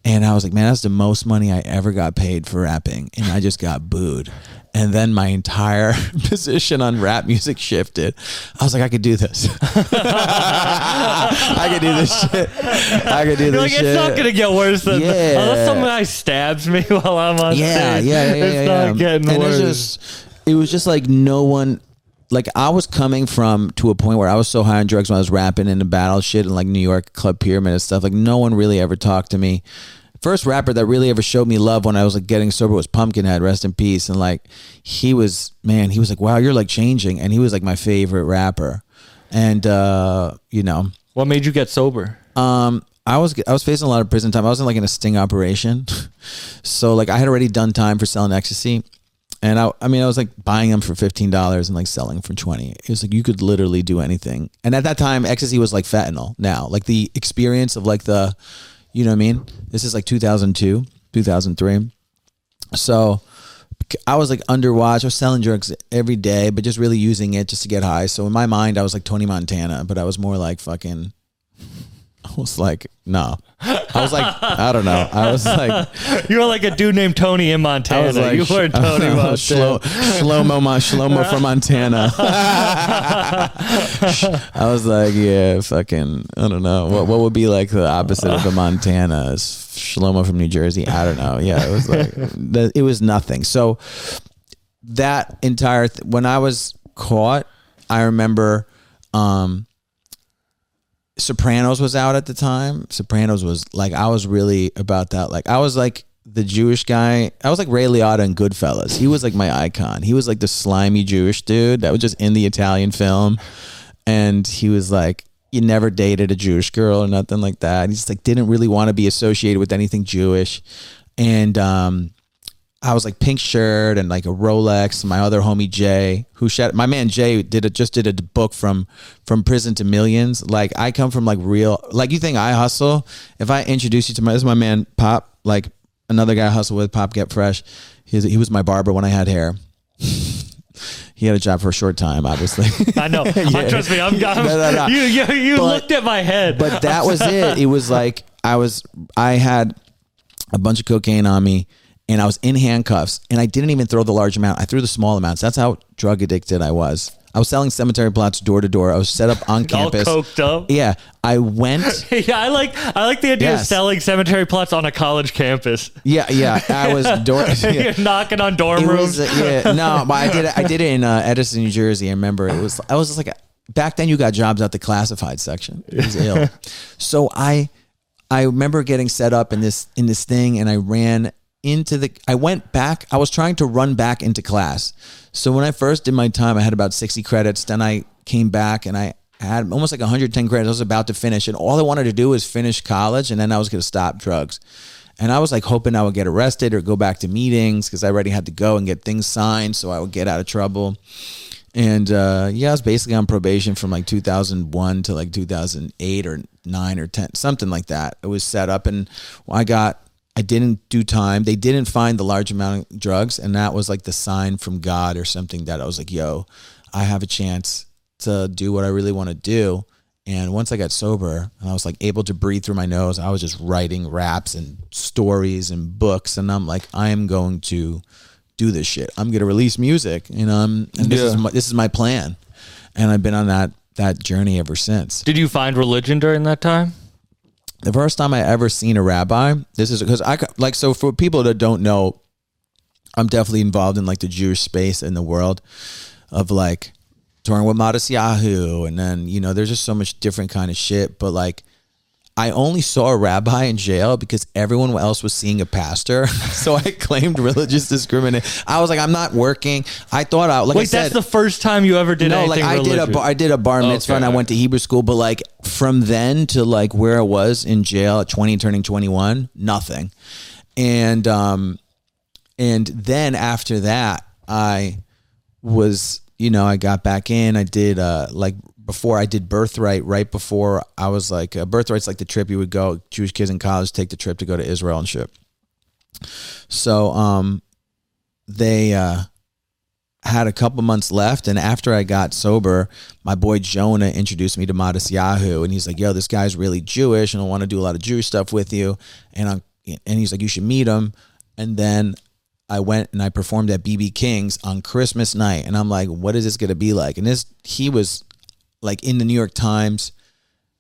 and I was like man that's the most money I ever got paid for rapping and I just got booed and then my entire [LAUGHS] position on rap music shifted. I was like, I could do this. [LAUGHS] I could do this shit. I could do
You're
this
like
shit.
it's not gonna get worse than
Yeah.
unless some guy stabs me [LAUGHS] while I'm on
yeah,
stage.
yeah, yeah, yeah,
it's
yeah.
not getting
and
worse.
It was just, it was just like no one. Like I was coming from to a point where I was so high on drugs when I was rapping in the battle shit in like New York Club Pyramid and stuff. Like no one really ever talked to me. First rapper that really ever showed me love when I was like getting sober was Pumpkinhead, rest in peace. And like he was, man, he was like, wow, you're like changing, and he was like my favorite rapper. And uh, you know,
what made you get sober?
um, I was I was facing a lot of prison time. I was in like in a sting operation, [LAUGHS] so like I had already done time for selling ecstasy, and I I mean I was like buying them for fifteen dollars and like selling for twenty. It was like you could literally do anything. And at that time, ecstasy was like fentanyl. Now, like the experience of like the, you know what I mean. This is like two thousand two, two thousand three. So I was like under watch. I was selling drugs every day, but just really using it just to get high. So in my mind, I was like Tony Montana, but I was more like fucking. I was like, no. I was like, I don't know. I was like,
You were like a dude named Tony in
I
Montana.
was like,
you were Tony Montana.
Shlo- Shlomo, Mon- Shlomo from Montana. I was like, yeah, fucking, I don't know. What what would be like the opposite of the Montana? Is Shlomo from New Jersey? I don't know. Yeah, it was like, the- it was nothing. So that entire, th- when I was caught, I remember, um, Sopranos was out at the time. Sopranos was like I was really about that. Like I was like the Jewish guy. I was like Ray Liotta in Goodfellas. He was like my icon. He was like the slimy Jewish dude that was just in the Italian film, and he was like you never dated a Jewish girl or nothing like that. He just like didn't really want to be associated with anything Jewish, and um, I was like pink shirt and like a Rolex. My other homie Jay, who shot my man Jay did a, just did a book from from prison to millions. Like I come from like real like you think I hustle. If I introduce you to my this is my man Pop, like another guy I hustle with Pop Get Fresh. He's, he was my barber when I had hair. [LAUGHS] he had a job for a short time, obviously.
I know. Uh, [LAUGHS] Trust me, I'm. I'm
No, no, no.
You, you, you
But-
looked at my head.
but that was it. It was like I was I had a bunch of cocaine on me and I was in handcuffs and I didn't even throw the large amount. I threw the small amounts. That's how drug addicted I was. I was selling cemetery plots door to door. I was set up [LAUGHS] on
all
campus.
coked up.
Yeah, I went. [LAUGHS]
Yeah, I like I like the idea of selling cemetery plots on a college campus.
Yeah, yeah. I was [LAUGHS] door. Yeah.
You're knocking on dorm
It
rooms.
was, yeah, no, but I did it. I did it in uh, Edison, New Jersey. I remember it was. I was just like, back then you got jobs at the classified section. It was ill. So I, I remember getting set up in this in this thing, and I ran into the. I went back. I was trying to run back into class. So when I first did my time, I had about sixty credits. Then I came back and I had almost like 110 credits. I was about to finish, and all I wanted to do was finish college, and then I was going to stop drugs. And I was like hoping I would get arrested or go back to meetings because I already had to go and get things signed so I would get out of trouble. And uh, yeah, I was basically on probation from like 2001 to like 2008 or 9 or 10, something like that. It was set up and I got, I didn't do time. They didn't find the large amount of drugs. And that was like the sign from God or something that I was like, yo, I have a chance to do what I really want to do. And once I got sober and I was like able to breathe through my nose, I was just writing raps and stories and books. And I'm like, I am going to do this shit. I'm going to release music, you know, I'm, and this is my, this is my plan. And I've been on that, that journey ever since.
Did you find religion during that time?
The first time I ever seen a rabbi, this is because I like, so for people that don't know, I'm definitely involved in like the Jewish space in the world of like touring with Matisyahu. And then, you know, there's just so much different kind of shit. But like, I only saw a rabbi in jail because everyone else was seeing a pastor. [LAUGHS] so I claimed religious discrimination. I was like, I'm not working. I thought I, like I
Wait,
said,
that's the first time you ever did
no,
anything
like I did a bar, I did a bar mitzvah
Okay.
and I went to Hebrew school, but like from then to like where I was in jail at 20 turning 21, nothing. And um and then after that I was, you know, I got back in. I did uh like before I did birthright right before I was like uh, birthright's like the trip you would go Jewish kids in college take the trip to go to Israel and shit. So um they uh, had a couple months left, and after I got sober, my boy Jonah introduced me to Matisyahu, and he's like, "Yo, this guy's really Jewish, and I want to do a lot of Jewish stuff with you." And I'm, and he's like, "You should meet him." And then I went and I performed at BB King's on Christmas night, and I'm like, "What is this gonna be like?" And this, he was like in the New York Times.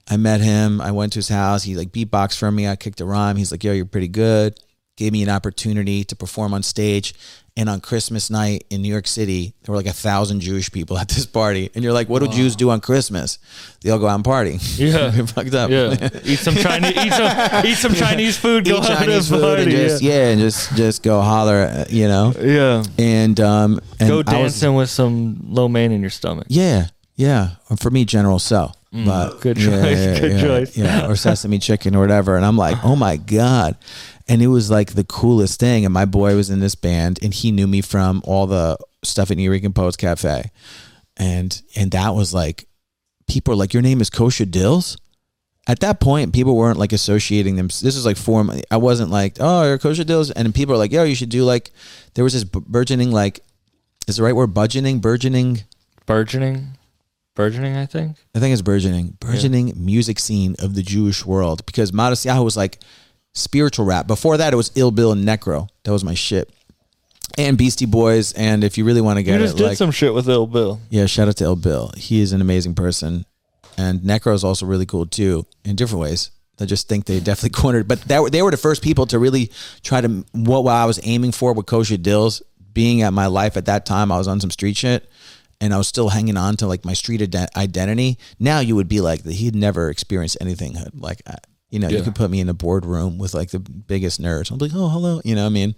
I met him. I went to his house. He like beatboxed for me. I kicked a rhyme. He's like, "Yo, you're pretty good." Gave me an opportunity to perform on stage. And on Christmas night in New York City, there were like a thousand Jewish people at this party. And you're like, what do Jews do on Christmas? They all go out and party.
Yeah. [LAUGHS]
Fucked up.
Yeah, eat some Chinese, eat some, eat some Chinese food. Go
Eat Chinese food
party.
and just yeah. and just just go holler, you know.
yeah.
And um and
Go
I was-
dancing with some lo mein in your stomach.
Yeah, yeah. For me, General Tso. But
Mm. [LAUGHS] Good
yeah,
choice,
yeah,
good
yeah,
choice.
Yeah, or sesame chicken or whatever. And I'm like, oh my god. And it was like the coolest thing. And my boy was in this band, and he knew me from all the stuff at Eureka Post Cafe, and and that was like, people are like, your name is Kosha Dillz. At that point, people weren't like associating them. This was like four. I wasn't like, oh, you're Kosha Dillz, and people are like, yo, you should do like. There was this burgeoning like, is the right word burgeoning, burgeoning.
Burgeoning, burgeoning. I think.
I think it's burgeoning, burgeoning music scene of the Jewish world because Matisyahu was like spiritual rap. Before that, it was Ill Bill and Necro. That was my shit. And Beastie Boys. And if you really want to get
You
get
just
it,
did
like,
some shit with Ill Bill.
yeah, shout out to Ill Bill. He is an amazing person. And Necro is also really cool too in different ways. I just think they definitely [LAUGHS] cornered, but that, they were the first people to really try to what, what I was aiming for with Kosha Dillz being at my life at that time. I was on some street shit and I was still hanging on to like my street ident- identity. Now you would be like he had never experienced anything like I- you know you could put me in a boardroom with like the biggest nerds. I'm like oh hello you know what I mean.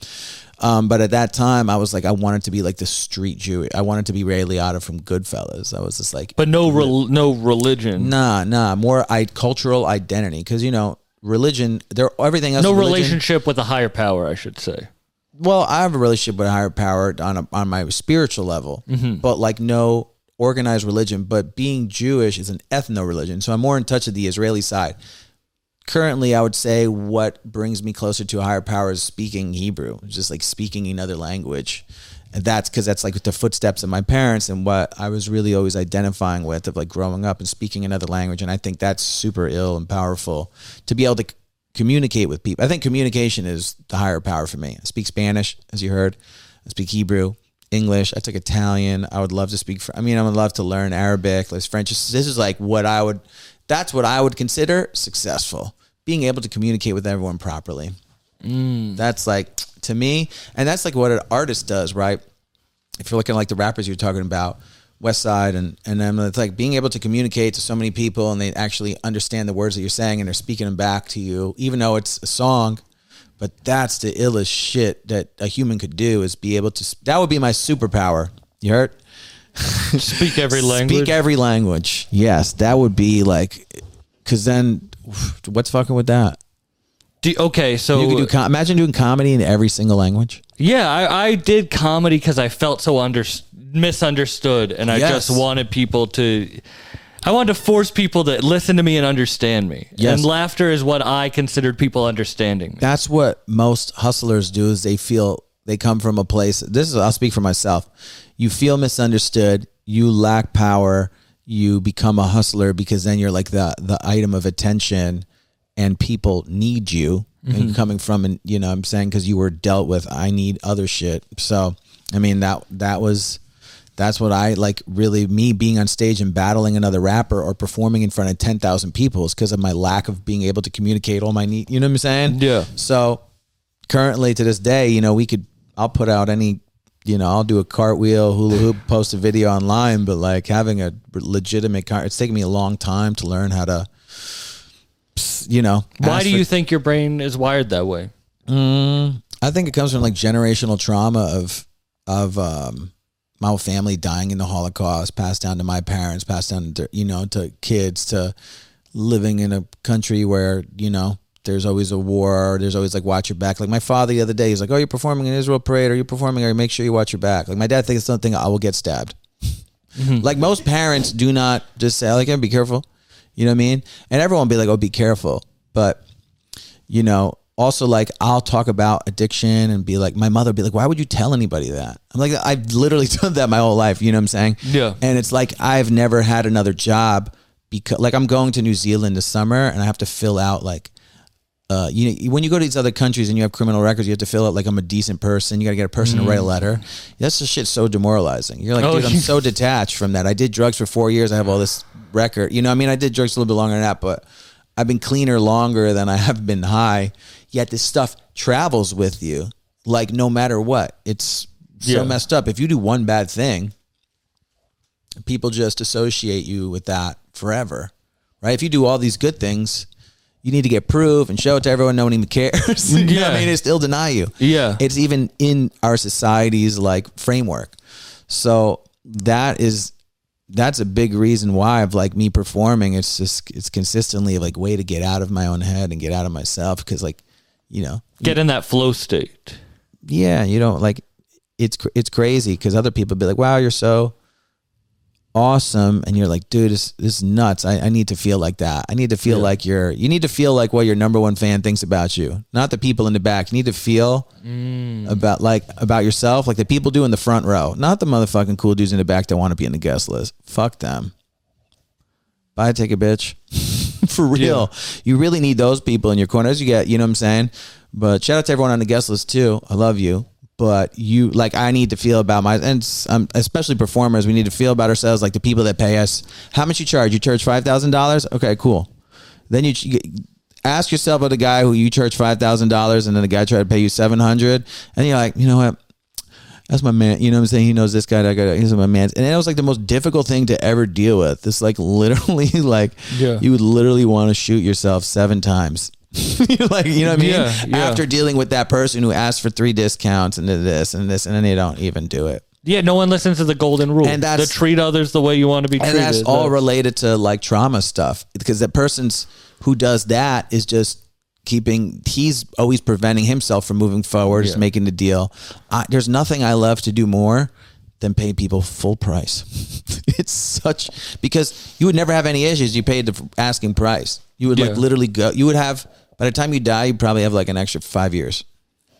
Um, but at that time I was like I wanted to be like the street Jew. I wanted to be Ray Liotta from Goodfellas. I was just like
But no, rel- no religion.
nah nah more I, cultural identity because you know religion there everything else
no
religion.
relationship with a higher power. I should say.
Well, I have a relationship with a higher power on a, on my spiritual level, mm-hmm. but like no organized religion. But being Jewish is an ethno religion, so I'm more in touch with the Israeli side. Currently, I would say what brings me closer to a higher power is speaking Hebrew, just like speaking another language. And that's because that's like the footsteps of my parents and what I was really always identifying with of like growing up and speaking another language. And I think that's super ill and powerful to be able to communicate with people. I think communication is the higher power for me. I speak Spanish, as you heard. I speak Hebrew, English. I took Italian. I would love to speak. I mean, I would love to learn Arabic, like French. This is like what I would. That's what I would consider successful. Being able to communicate with everyone properly. Mm. That's like to me, and that's like what an artist does, right? If you're looking like the rappers you're talking about, Westside, and and then it's like being able to communicate to so many people, and they actually understand the words that you're saying, and they're speaking them back to you, even though it's a song. But that's the illest shit that a human could do is be able to. That would be my superpower. You heard? [LAUGHS]
Speak every language.
Speak every language. Yes, that would be like, because then, what's fucking with that?
Do- okay, so
You could do. Com- imagine doing comedy in every single language.
Yeah, I, I did comedy because I felt so under misunderstood, and I
Yes.
just wanted people to. I wanted to force people to listen to me and understand me.
Yes.
And laughter is what I considered people understanding me.
That's what most hustlers do. Is they feel they come from a place. This is. I'll speak for myself. You feel misunderstood. You lack power. You become a hustler because then you're like the the item of attention, and people need you. And mm-hmm. coming from, and you know, I'm saying because you were dealt with. I need other shit. So, I mean that that was that's what I like really me being on stage and battling another rapper or performing in front of 10,000 people is because of my lack of being able to communicate all my need. You know what I'm saying?
Yeah.
So currently to this day, you know, we could, I'll put out any, you know, I'll do a cartwheel, hula hoop, post a video online, but like having a legitimate car, it's taken me a long time to learn how to, you know.
Why do
for-
you think your brain is wired that way?
I think it comes from like generational trauma of of um my whole family dying in the Holocaust, passed down to my parents, passed down to you know to kids, to living in a country where you know there's always a war, there's always like watch your back. Like my father the other day, he's like, "Oh, you're performing in Israel parade, or you're performing, or make sure you watch your back." Like my dad thinks something, I will get stabbed. Like most parents do not just say, like, "Yeah, be careful," you know what I mean? And everyone be like, "Oh, be careful," but you know, also like I'll talk about addiction and be like my mother would be like, why would you tell anybody that? I'm like I've literally [LAUGHS] done that my whole life. You know what I'm saying?
Yeah.
And it's like I've never had another job because like I'm going to New Zealand this summer and I have to fill out like uh, you know, when you go to these other countries and you have criminal records, you have to fill out like I'm a decent person. You got to get a person to write a letter. That's the shit so demoralizing. You're like,
Mm. Oh,
dude, I'm so detached from that. I did drugs for four years. I have all this record. You know, I mean, I did drugs a little bit longer than that, but I've been cleaner longer than I have been high. Yet this stuff travels with you, like no matter what. It's so
Yeah.
messed up. If you do one bad thing, people just associate you with that forever, right? If you do all these good things, you need to get proof and show it to everyone. No one even cares. [LAUGHS] you know what
Yeah.
I mean, they still deny you.
Yeah.
it's even in our society's like framework. So that is that's a big reason why of like me performing. It's just it's consistently like way to get out of my own head and get out of myself because like you know
Get in that flow state.
yeah, you don't like it's it's crazy because other people be like, "Wow, you're so awesome," and you're like, "Dude, this this is nuts. I, I need to feel like that. I need to feel like you're. You need to feel like what your number one fan thinks about you, not the people in the back. You need to feel mm. about like about yourself, like the people do in the front row, not the motherfucking cool dudes in the back that want to be in the guest list. Fuck them. Bye, take a bitch. [LAUGHS] For real. You really need those people in your corners. You get, you know what I'm saying? But shout out to everyone on the guest list too. I love you. But you like I need to feel about my and um, especially performers, we need to feel about ourselves like the people that pay us. How much you charge? You charge five thousand dollars? Okay, cool. Then you, you ask yourself about the guy who you charge five thousand dollars, and then the guy tried to pay you seven hundred, and you're like, you know what? That's my man. You know what I'm saying? He knows this guy. That guy. He's my man. And it was like the most difficult thing to ever deal with. It's like [LAUGHS] literally like
Yeah.
you would literally want to shoot yourself seven times. [LAUGHS] Like, you know what I mean?
Yeah, yeah.
After dealing with that person who asked for three discounts and this and this, and then they don't even do it.
Yeah, no one listens to the golden rule.
And that's-
to treat others the way you want to be treated.
and that's all
That's-
related to like trauma stuff because the person's who does that is just keeping he's always preventing himself from moving forward just making the deal I, there's nothing i love to do more than pay people full price [LAUGHS] it's such because you would never have any issues you paid the asking price you would
Yeah.
like literally go you would have by the time you die you probably have like an extra five years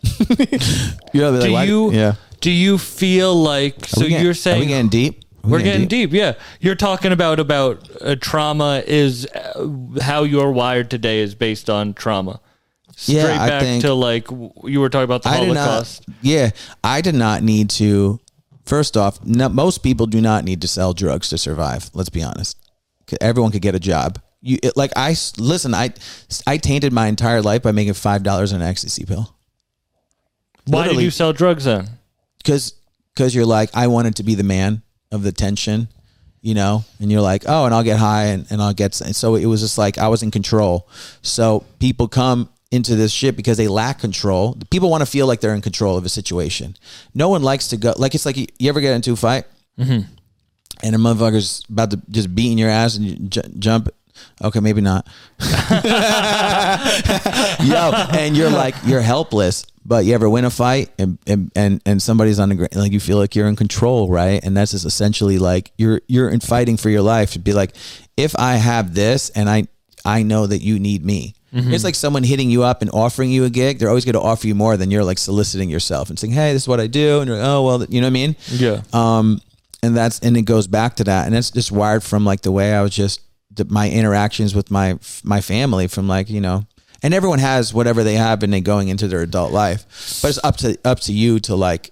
[LAUGHS] you know,
Do
like,
you?
yeah
Do you feel like? So
Are getting-
you're
are
saying
we getting deep Are we
We're getting deep. Yeah, you're talking about about uh, trauma is uh, how you're wired today is based on trauma. Straight
Yeah, I
back
think-
to like you were talking about the
I
Holocaust.
not. Yeah, I did not need to. First off, no, most people do not need to sell drugs to survive. Let's be honest. Everyone could get a job. You it, like I listen. I I tainted my entire life by making five dollars on an ecstasy pill
Why did you sell drugs then?
because because you're like I wanted to be the man of the tension, you know, and you're like oh, and I'll get high and, and I'll get and so it was just like I was in control. So people come into this shit because they lack control. People want to feel like they're in control of a situation. No one likes to go like it's like you, you ever get into a fight mm-hmm. and a motherfucker's about to just beating your ass and you j- jump. Okay, maybe not. [LAUGHS] Yo, and you're like you're helpless, but you ever win a fight and and and, and somebody's on the ground, like you feel like you're in control, right? And that's just essentially like you're you're in fighting for your life to be like, if I have this and I I know that you need me. It's like someone hitting you up and offering you a gig. They're always going to offer you more than you're like soliciting yourself and saying, "Hey, this is what I do," and you're like, "Oh, well," you know what I mean?
Yeah.
um and that's and it goes back to that and it's just wired from like the way i was just the, my interactions with my my family from like you know and everyone has whatever they have and they going into their adult life but it's up to up to you to like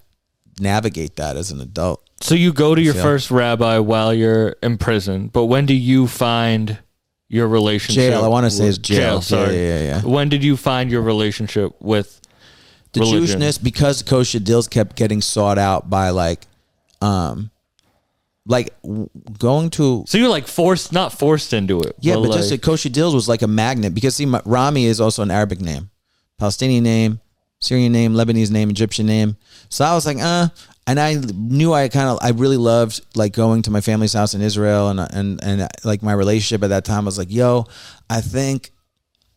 navigate that as an adult
So you go to your
feel?
first rabbi while you're in prison, but when do you find your relationship?
Jail, I wanna say
with-
it's jail.
Sorry.
yeah, yeah, yeah.
When did you find your relationship with
the
religion?
Jewishness because Kosha Dillz kept getting sought out by like um like w- going to
So you're like forced, not forced into it.
Yeah, but just
like,
that Kosha Dillz was like a magnet because see, my, Rami is also an Arabic name, Palestinian name, Syrian name, Lebanese name, Egyptian name. So I was like, uh, and I knew I kind of, I really loved like going to my family's house in Israel and and and like my relationship at that time was like, yo, I think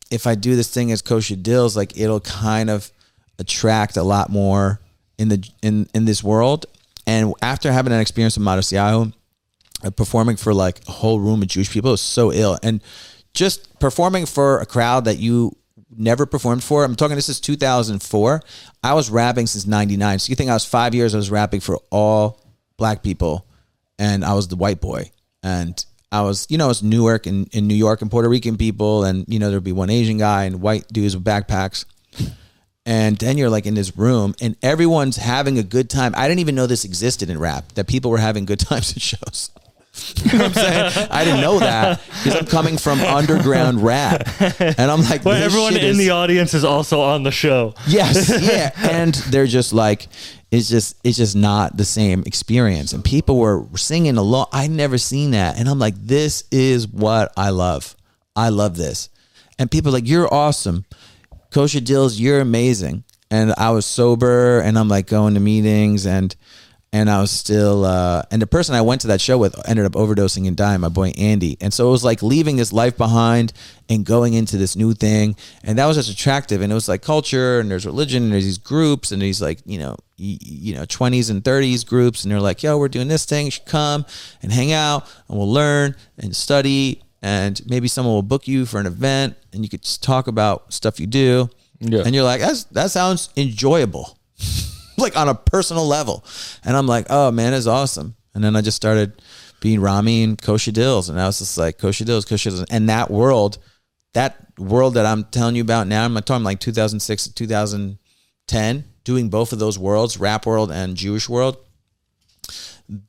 if I do this thing as Kosha Dillz, like it'll kind of attract a lot more in the in in this world. And after having an experience with Matisyahu, uh, performing for like a whole room of Jewish people is so ill. And just performing for a crowd that you never performed for. I'm talking this is 2004. I was rapping since 99. So you think I was 5 years I was rapping for all black people and I was the white boy. And I was, you know, it's Newark and in New York and Puerto Rican people and you know there'd be one Asian guy and white dudes with backpacks. And then you're like in this room and everyone's having a good time. I didn't even know this existed in rap, that people were having good [LAUGHS] times at shows. you know what I'm saying? I didn't know that because I'm coming from underground rap. And I'm like,
But
this
everyone in
is-
the audience is also on the show.
Yes, [LAUGHS] yeah, and they're just like, it's just it's just not the same experience. And people were singing along. I'd never seen that, and I'm like, this is what I love. I love this. And people are like, you're awesome, Kosha Dillz, you're amazing. And I was sober, and I'm like going to meetings, and and I was still, uh, and the person I went to that show with ended up overdosing and dying, my boy Andy. And so it was like leaving this life behind and going into this new thing. And that was just attractive. And it was like culture and there's religion and there's these groups and these like, you know, y- you know, 20s and 30s groups. And they're like, yo, we're doing this thing. You should come and hang out and we'll learn and study. And maybe someone will book you for an event and you could just talk about stuff you do.
Yeah.
And you're like, That's, that sounds enjoyable [LAUGHS] like on a personal level. And I'm like, oh man, it's awesome. And then I just started being Rami and Kosha Dillz. And I was just like, Kosha Dillz, Kosha Dillz. And that world, that world that I'm telling you about now, I'm talking like 2006 to 2010, doing both of those worlds, rap world and Jewish world,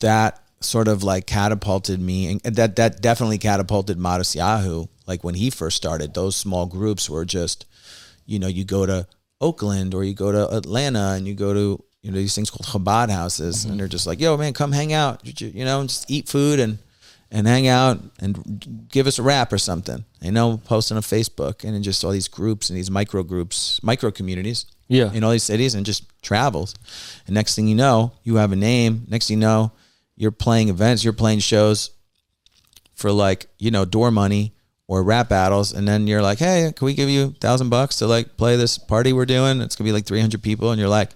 that sort of like catapulted me. And that, that definitely catapulted Matisyahu. Like when he first started, those small groups were just, you know, you go to Oakland or you go to Atlanta and you go to you know these things called Chabad houses and mm-hmm. they're just like, yo man, come hang out, you know, and just eat food and and hang out and give us a rap or something. You know, posting on Facebook and then just all these groups and these micro groups, micro communities.
Yeah.
In all these cities and just travels. And next thing you know, you have a name. Next thing you know, you're playing events, you're playing shows for like, you know, door money or rap battles. And then you're like, hey, can we give you a thousand bucks to like play this party we're doing? It's gonna be like 300 people. And you're like,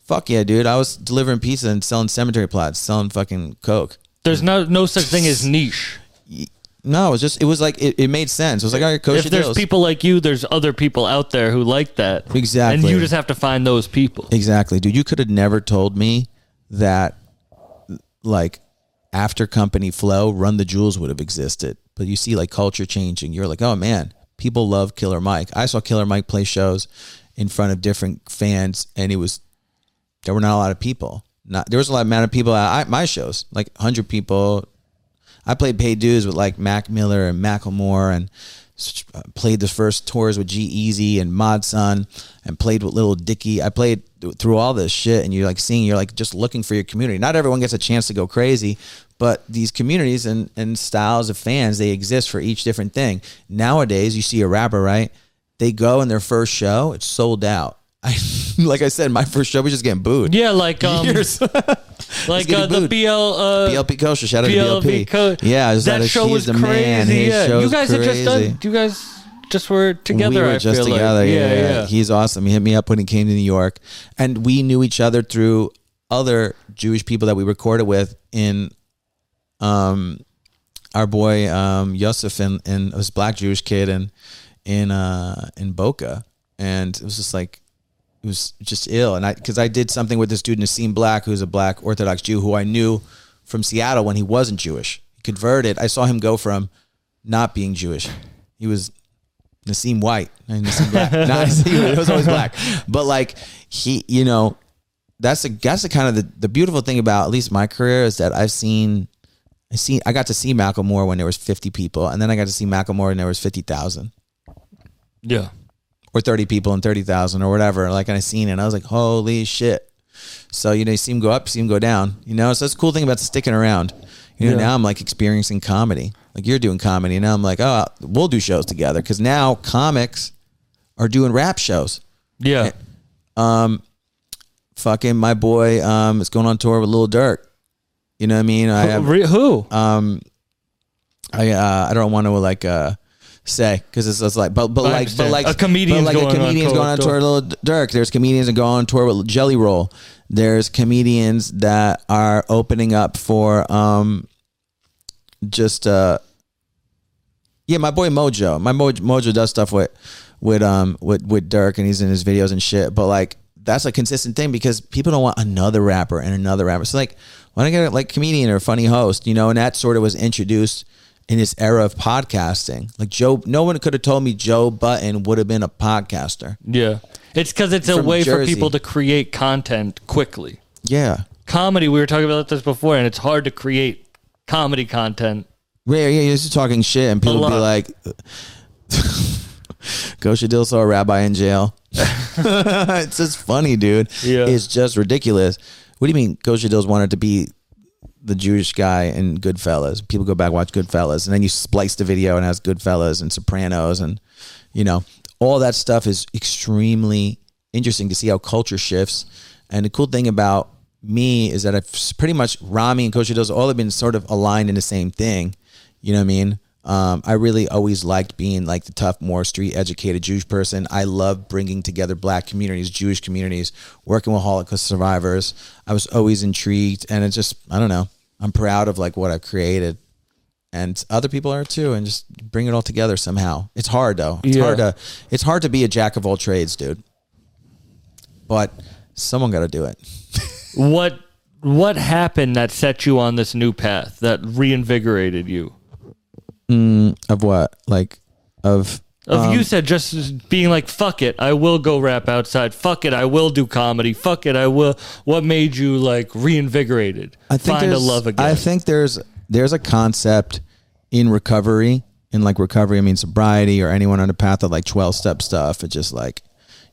fuck yeah, dude. I was delivering pizza and selling cemetery plots, selling fucking Coke.
There's no no such thing as niche. [LAUGHS]
No, it was just, it was like, it, it made sense. It was like, all right, Coach
if there's people like you, there's other people out there who like that.
Exactly.
And you just have to find those people.
Exactly, dude. You could have never told me that, like, after company flow, Run the Jewels would have existed. But you see, like, culture changing. You're like, oh man, people love Killer Mike. I saw Killer Mike play shows in front of different fans, and it was there were not a lot of people. Not there was a lot amount of people at I- my shows, like hundred people. I played paid dues with like Mac Miller and Macklemore and uh, played the first tours with G-Eazy and Mod Sun and played with Lil Dicky. I played through all this shit and you're like seeing, you're like just looking for your community. Not everyone gets a chance to go crazy, but these communities and, and styles of fans, they exist for each different thing. Nowadays, you see a rapper, right? They go in their first show, it's sold out. [LAUGHS] I, like I said, my first show was just getting booed.
Yeah, like [LAUGHS] um,
Years. [LAUGHS]
like uh, the. BL uh,
BLP Kosher, shout out to BLP.
co-
yeah,
that show was crazy. yeah, you guys had
crazy.
just done. You guys just were together.
we were
I
just
feel like.
together. Yeah, yeah,
yeah.
He's awesome. He hit me up when he came to New York, and we knew each other through other Jewish people that we recorded with in, um, our boy um Yosef and and this black Jewish kid and in uh in Boca, and it was just like it was just ill. And I because I did something with this dude Nissim Black, who's a black Orthodox Jew who I knew from Seattle when he wasn't Jewish. He converted. I saw him go from not being Jewish. He was Nissim White [LAUGHS] and Nissim Black. no, Nissim, it was always black. But like he, you know, that's the that's the kind of the, the beautiful thing about at least my career is that I've seen I seen I got to see Macklemore when there was fifty people, and then I got to see Macklemore when there was fifty thousand
yeah.
or 30 people and 30,000 or whatever. Like, and I seen it and I was like, holy shit. So, you know, you see him go up, see him go down, you know? So that's the cool thing about sticking around. You know,
Yeah.
now I'm like experiencing comedy. Like you're doing comedy. And now I'm like, oh, we'll do shows together. Cause now comics are doing rap shows.
Yeah.
um, Fucking my boy um, is going on tour with Lil Durk. You know what I mean? I have,
who?
um, I uh, I don't want to like uh say because it's, it's like but but
I
like but like
A comedian's
but like a comedian's going on tour with Lil Durk. There's comedians that go on tour with Jelly Roll. There's comedians that are opening up for um just uh yeah my boy Mojo. My Mojo, Mojo does stuff with with um with with Durk and he's in his videos and shit. But like that's a consistent thing because people don't want another rapper and another rapper. So like why don't I get a like comedian or funny host, you know? And that sort of was introduced in this era of podcasting. Like Joe, no one could have told me Joe Budden would have been a podcaster.
Yeah. It's because it's a
From
way for
Jersey.
people to create content quickly.
Yeah.
Comedy, we were talking about this before, and it's hard to create comedy content.
Yeah, yeah, you're just talking shit, and people
A
be
lot.
like, [LAUGHS] Kosha Dillz saw a rabbi in jail. [LAUGHS] it's just funny, dude.
Yeah.
It's just ridiculous. What do you mean Kosha Dillz wanted to be the Jewish guy in Goodfellas? People go back watch Goodfellas, and then you splice the video and it has Goodfellas and Sopranos, and you know all that stuff is extremely interesting to see how culture shifts. And the cool thing about me is that I've pretty much Rami and Kosha Dillz all have been sort of aligned in the same thing. You know what I mean? Um, I really always liked being like the tough, more street educated Jewish person. I love bringing together black communities, Jewish communities, working with Holocaust survivors. I was always intrigued, and it's just I don't know. I'm proud of like what I've created, and other people are too, and just bring it all together somehow. It's hard though. It's
Yeah.
hard to it's hard to be a jack of all trades, dude. But someone got to do it. [LAUGHS]
What what happened that set you on this new path that reinvigorated you?
Mm, of what? Like of
Of you um, said just being like, fuck it, I will go rap outside. Fuck it, I will do comedy. Fuck it, I will. What made you like reinvigorated?
I think
Find a love again.
I think there's there's a concept in recovery, in like recovery, I mean sobriety or anyone on the path of like twelve step stuff. It's just like,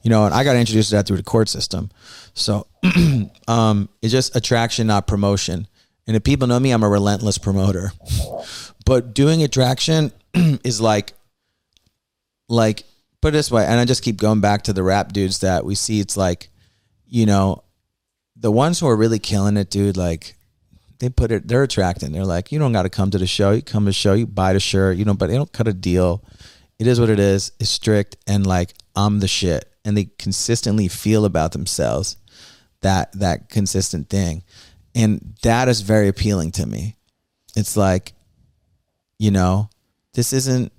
you know, and I got introduced to that through the court system. So, [CLEARS THROAT] um, it's just attraction, not promotion. And if people know me, I'm a relentless promoter. But doing attraction [CLEARS THROAT] is like, like put it this way, and I just keep going back to the rap dudes that we see. It's like, you know, the ones who are really killing it, dude, like they put it, they're attracting. They're like, you don't got to come to the show. You come to the show, you buy the shirt, you know, but they don't cut a deal. It is what it is. It's strict and like I'm the shit, and they consistently feel about themselves that that consistent thing, and that is very appealing to me. It's like, you know, this isn't.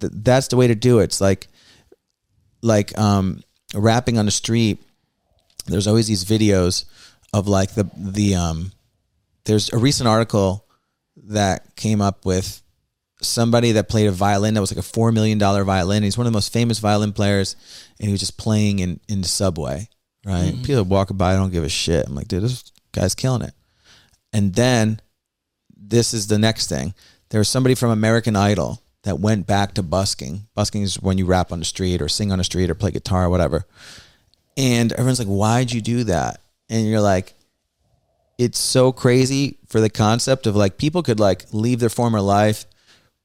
Th- that's the way to do it. It's like, like um, rapping on the street there's always these videos of like the the um there's a recent article that came up with somebody that played a violin that was like a four million dollar violin. He's one of the most famous violin players, and he was just playing in in the subway. Right, mm-hmm. people walking by, I don't give a shit. I'm like, dude, this guy's killing it. And then this is the next thing. There was somebody from American Idol that went back to busking. Busking is when you rap on the street or sing on the street or play guitar or whatever. And everyone's like, why'd you do that? And you're like, it's so crazy for the concept of like people could like leave their former life,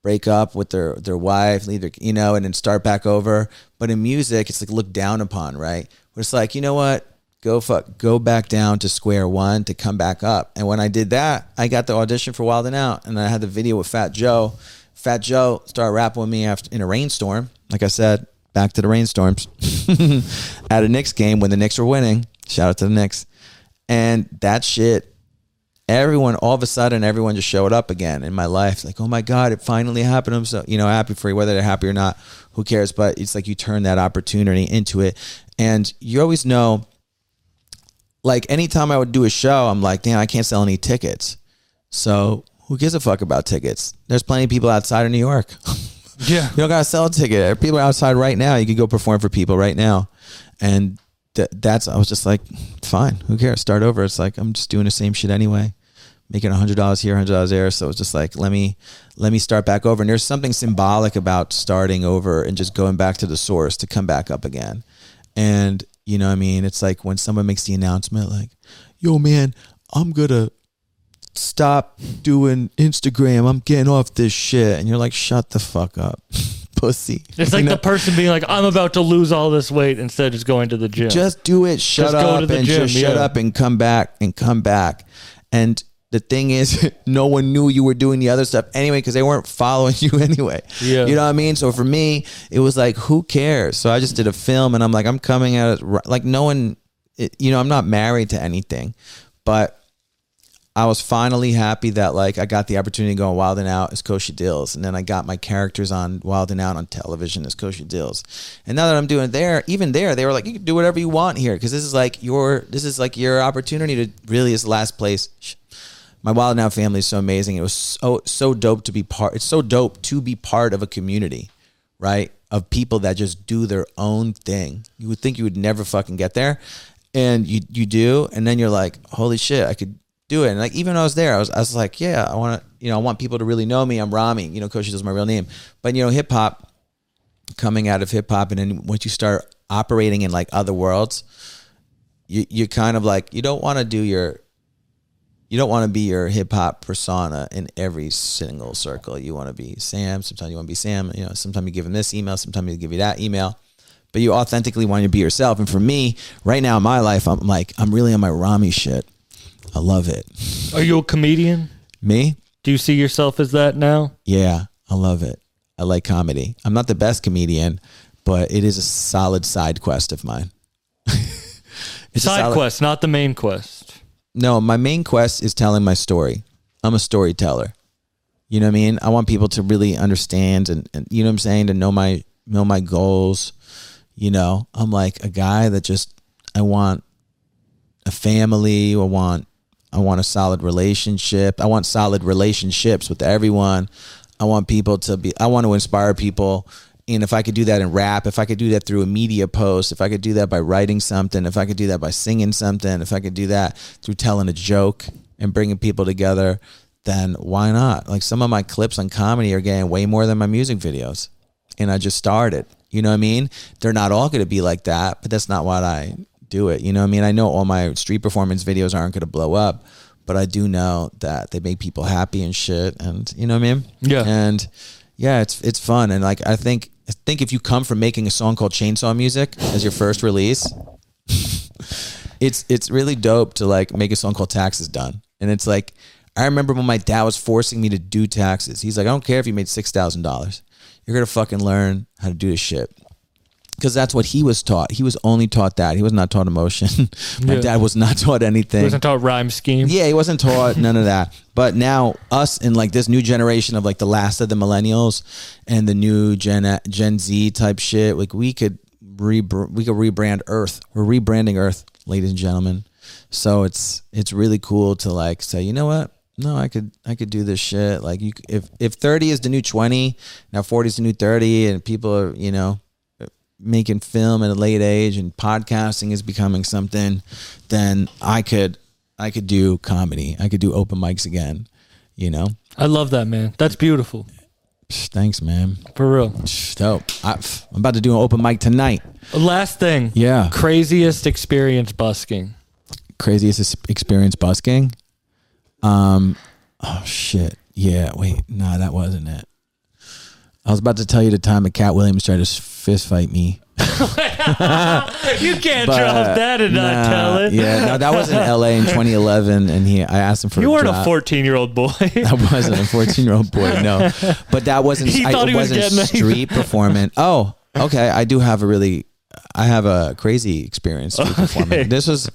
break up with their their wife, leave their you know, and then start back over. But in music, it's like looked down upon, right? Where it's like, you know what? Go fuck, go back down to square one to come back up. And when I did that, I got the audition for Wild 'N Out, and I had the video with Fat Joe. Fat Joe started rapping with me after in a rainstorm. Like I said, back to the rainstorms [LAUGHS] at a Knicks game when the Knicks were winning. Shout out to the Knicks. And that shit, everyone, all of a sudden, everyone just showed up again in my life. Like, oh my God, it finally happened. I'm so, you know, happy for you, whether they're happy or not, who cares? But it's like you turn that opportunity into it. And you always know, like, anytime I would do a show, I'm like, damn, I can't sell any tickets. So who gives a fuck about tickets? There's plenty of people outside of New York. [LAUGHS]
yeah.
You don't gotta sell a ticket. People are outside right now. You could go perform for people right now, and th- that's. I was just like, fine. Who cares? Start over. It's like I'm just doing the same shit anyway, making a hundred dollars here, hundred dollars there. So it's just like let me let me start back over. And there's something symbolic about starting over and just going back to the source to come back up again. And you know, what I mean, it's like when someone makes the announcement, like, "Yo, man, I'm gonna." stop doing Instagram. I'm getting off this shit. And you're like, shut the fuck up, [LAUGHS] pussy.
It's like the person being like, I'm about to lose all this weight instead of just going to the gym.
just do it. Shut
Just go
up
to the
and
gym,
just shut up and come back and come back. And the thing is, [LAUGHS] no one knew you were doing the other stuff anyway because they weren't [LAUGHS] following you [LAUGHS] anyway.
Yeah.
You know what I mean? So for me, it was like, who cares? So I just did a film and I'm like, I'm coming at it. Like, no one, it, you know, I'm not married to anything, but I was finally happy that like I got the opportunity to go on Wild 'N Out as Kosha Dillz, and then I got my characters on Wild 'N Out on television as Kosha Dillz. And now that I'm doing there, even there, they were like, you can do whatever you want here because this is like your this is like your opportunity to really is the last place. My Wild 'N Out family is so amazing. It was so so dope to be part. It's so dope to be part of a community, right? Of people that just do their own thing. You would think you would never fucking get there, and you you do, and then you're like, holy shit, I could do it. And like even when I was there, I was I was like, yeah, I want to, you know, I want people to really know me. I'm Rami, you know, Coach is my real name. But you know, hip hop, coming out of hip hop, and then once you start operating in like other worlds, you you kind of like you don't want to do your you don't want to be your hip hop persona in every single circle. You want to be Sam. Sometimes you want to be Sam. You know, sometimes you give him this email. Sometimes you give you that email. But you authentically want to be yourself. And for me, right now in my life, I'm like, I'm really on my Rami shit. I love it.
Are you a comedian?
Me?
Do you see yourself as that now?
Yeah, I love it. I like comedy. I'm not the best comedian, but it is a solid side quest of mine. [LAUGHS] it's a
Side
solid-
quest, not the main quest.
No, my main quest is telling my story. I'm a storyteller. You know what I mean? I want people to really understand and, and you know what I'm saying, to know my know my goals. You know, I'm like a guy that just I want a family, I want I want a solid relationship. I want solid relationships with everyone. I want people to be I want to inspire people. And if I could do that in rap, if I could do that through a media post, if I could do that by writing something, if I could do that by singing something, if I could do that through telling a joke and bringing people together, then why not? Like some of my clips on comedy are getting way more than my music videos. And I just started. You know what I mean? They're not all going to be like that, but that's not what I do it. You know what I mean? I know all my street performance videos aren't going to blow up, but I do know that they make people happy and shit. And you know what I mean?
Yeah.
And yeah, it's it's fun. And like I think I think if you come from making a song called Chainsaw Music as your first release, [LAUGHS] it's it's really dope to like make a song called Taxes Done. And it's like I remember when my dad was forcing me to do taxes. He's like, I don't care if you made six thousand dollars. You're gonna fucking learn how to do this shit. Because that's what he was taught. He was only taught that. He was not taught emotion. [LAUGHS] my
Yeah.
dad was not [LAUGHS] taught anything.
He Wasn't taught rhyme scheme.
Yeah, he wasn't taught none of that. [LAUGHS] But now us in like this new generation of like the last of the millennials and the new Gen Gen Z type shit, like we could re we could rebrand Earth. We're rebranding Earth, ladies and gentlemen. So it's it's really cool to like say, you know what? No, I could I could do this shit. Like you, if if thirty is the new twenty, now forty is the new thirty, and people are you know making film at a late age and podcasting is becoming something, then I could I could do comedy. I could do open mics again. You know.
I love that, man. That's beautiful.
Thanks, man.
For real.
Dope. I, I'm about to do an open mic tonight.
Last thing.
Yeah.
Craziest experience busking.
Craziest experience busking. Um. Oh shit. Yeah. Wait. Nah, that wasn't it. I was about to tell you the time a Katt Williams tried to fist fight me. [LAUGHS]
You can't
But,
drop that and not tell it.
Yeah, no, that was in [LAUGHS] LA in 2011, and he, I asked him for.
You weren't a 14 year old boy. [LAUGHS]
I wasn't a 14 year old boy, no. But that wasn't.
He
I,
thought
it
he was
wasn't street performance. Oh, okay. I do have a really, I have a crazy experience street performing. This was,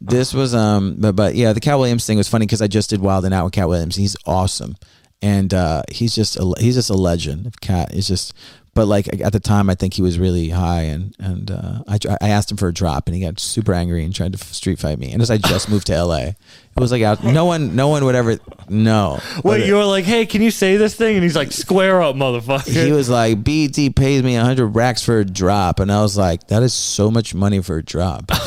this was um, but but yeah, the Katt Williams thing was funny because I just did Wild 'N Out with Cat Williams. He's awesome, and uh, he's just a, he's just a legend. Katt is just. But like at the time, I think he was really high, and and uh, I I asked him for a drop, and he got super angry and tried to street fight me. And as I just moved to LA, it was like out, no one no one would ever know.
Wait, you were like, hey, can you say this thing? And he's like, square up, motherfucker.
he was like, BT pays me 100 racks for a drop. And I was like, that is so much money for a drop. [LAUGHS]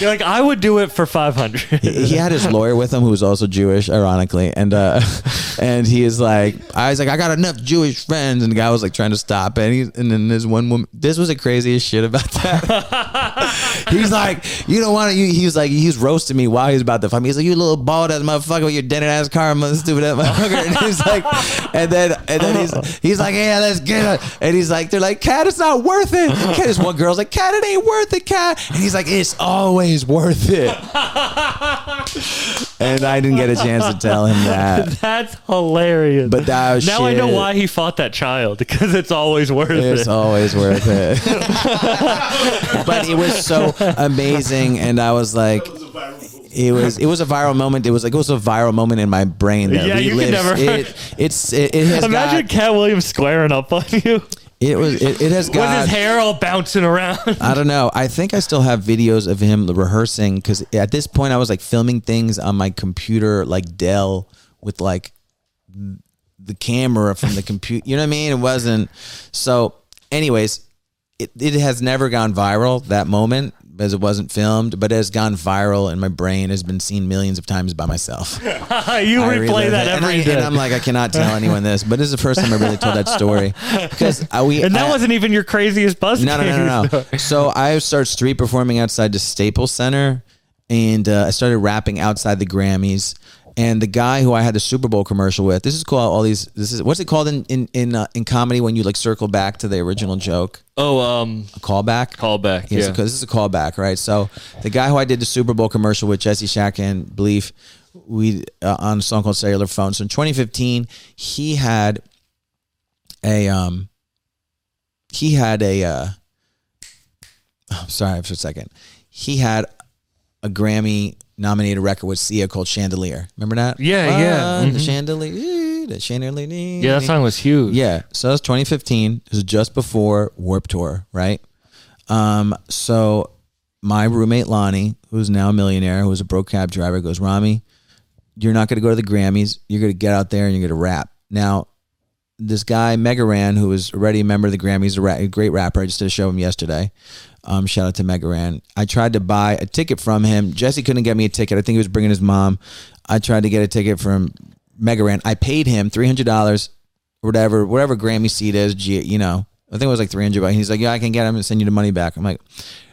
You're like, I would do it for 500.
he he had his lawyer with him who was also Jewish, ironically. And uh, [LAUGHS] and he is like, I was like, I got enough Jewish friends. And the guy was like trying to stop it. And, he, and then this one woman, this was the craziest shit about that. [LAUGHS] He's like, you don't want to, he was like, he's roasting me while he was about to fight me. He's like, you little bald ass motherfucker with your dented ass car, mother stupid ass motherfucker. And he's like, and then, and then he's, he's like, yeah, let's get it. And he's like, they're like, cat, it's not worth it. Cat, this one girl's like, cat, it ain't worth it, cat. And he's like, it's always worth it. and I didn't get a chance to tell him that. [LAUGHS]
That's hilarious.
But that
now I know why he fought that child because it's always worth
It's
it.
It's always worth it. [LAUGHS] but it was so amazing, and I was like,
That was a viral
it was it was a viral moment. It was like it was a viral moment in my brain that
Yeah, you can never-
It, it's it, it has
Imagine
got,
Katt Williams squaring up on you
it was it, it has
with
got
his hair all bouncing around.
I don't know. I think I still have videos of him rehearsing because at this point I was like filming things on my computer, like Dell, with like the camera from the computer. You know what I mean? It wasn't. So, anyways, it, it has never gone viral that moment as it wasn't filmed, but it has gone viral and my brain. Has been seen millions of times by myself. [LAUGHS]
you
I
replay that
it. and, I,
every day.
and I'm like, I cannot tell anyone this, but this is the first time I really told that story [LAUGHS] because I, we
and that
I-
wasn't even your craziest buzz.
no, no, no, no, no. So I started street performing outside the Staples Center, and uh, I started rapping outside the Grammys. And the guy who I had the Super Bowl commercial with, this is called all these. This is what's it called in in in, uh, in comedy when you like circle back to the original joke,
Oh, um,
a callback.
callback.
Yeah,
Yeah.
because this is a callback, right? So the guy who I did the Super Bowl commercial with, Jesse Shatkin Belief, we uh, on a song called Cellular Phone. So in 2015, he had a um, he had a uh, oh, sorry for a second, he had a Grammy nominated record with Sia called Chandelier. Remember that?
Yeah, yeah.
Ah, The
Mhm.
chandelier, the chandelier.
yeah, that song was huge.
Yeah. So that was 2015. It was just before Warped Tour, right? Um, so my roommate Lonnie, who's now a millionaire, who was a broke cab driver, goes, Rami, you're not going to go to the Grammys. You're going to get out there and you're going to rap. Now, this guy Mega Ran, who was already a member of the Grammys, a, ra- a great rapper. I just did a show him yesterday. Um, shout out to Mega Ran. I tried to buy a ticket from him. Jesse couldn't get me a ticket. I think he was bringing his mom. I tried to get a ticket from Mega Ran. I paid him three hundred dollars, whatever, whatever Grammy seat is. G, you know, I think it was like three hundred. He's like, yeah, I can get him and send you the money back. I'm like,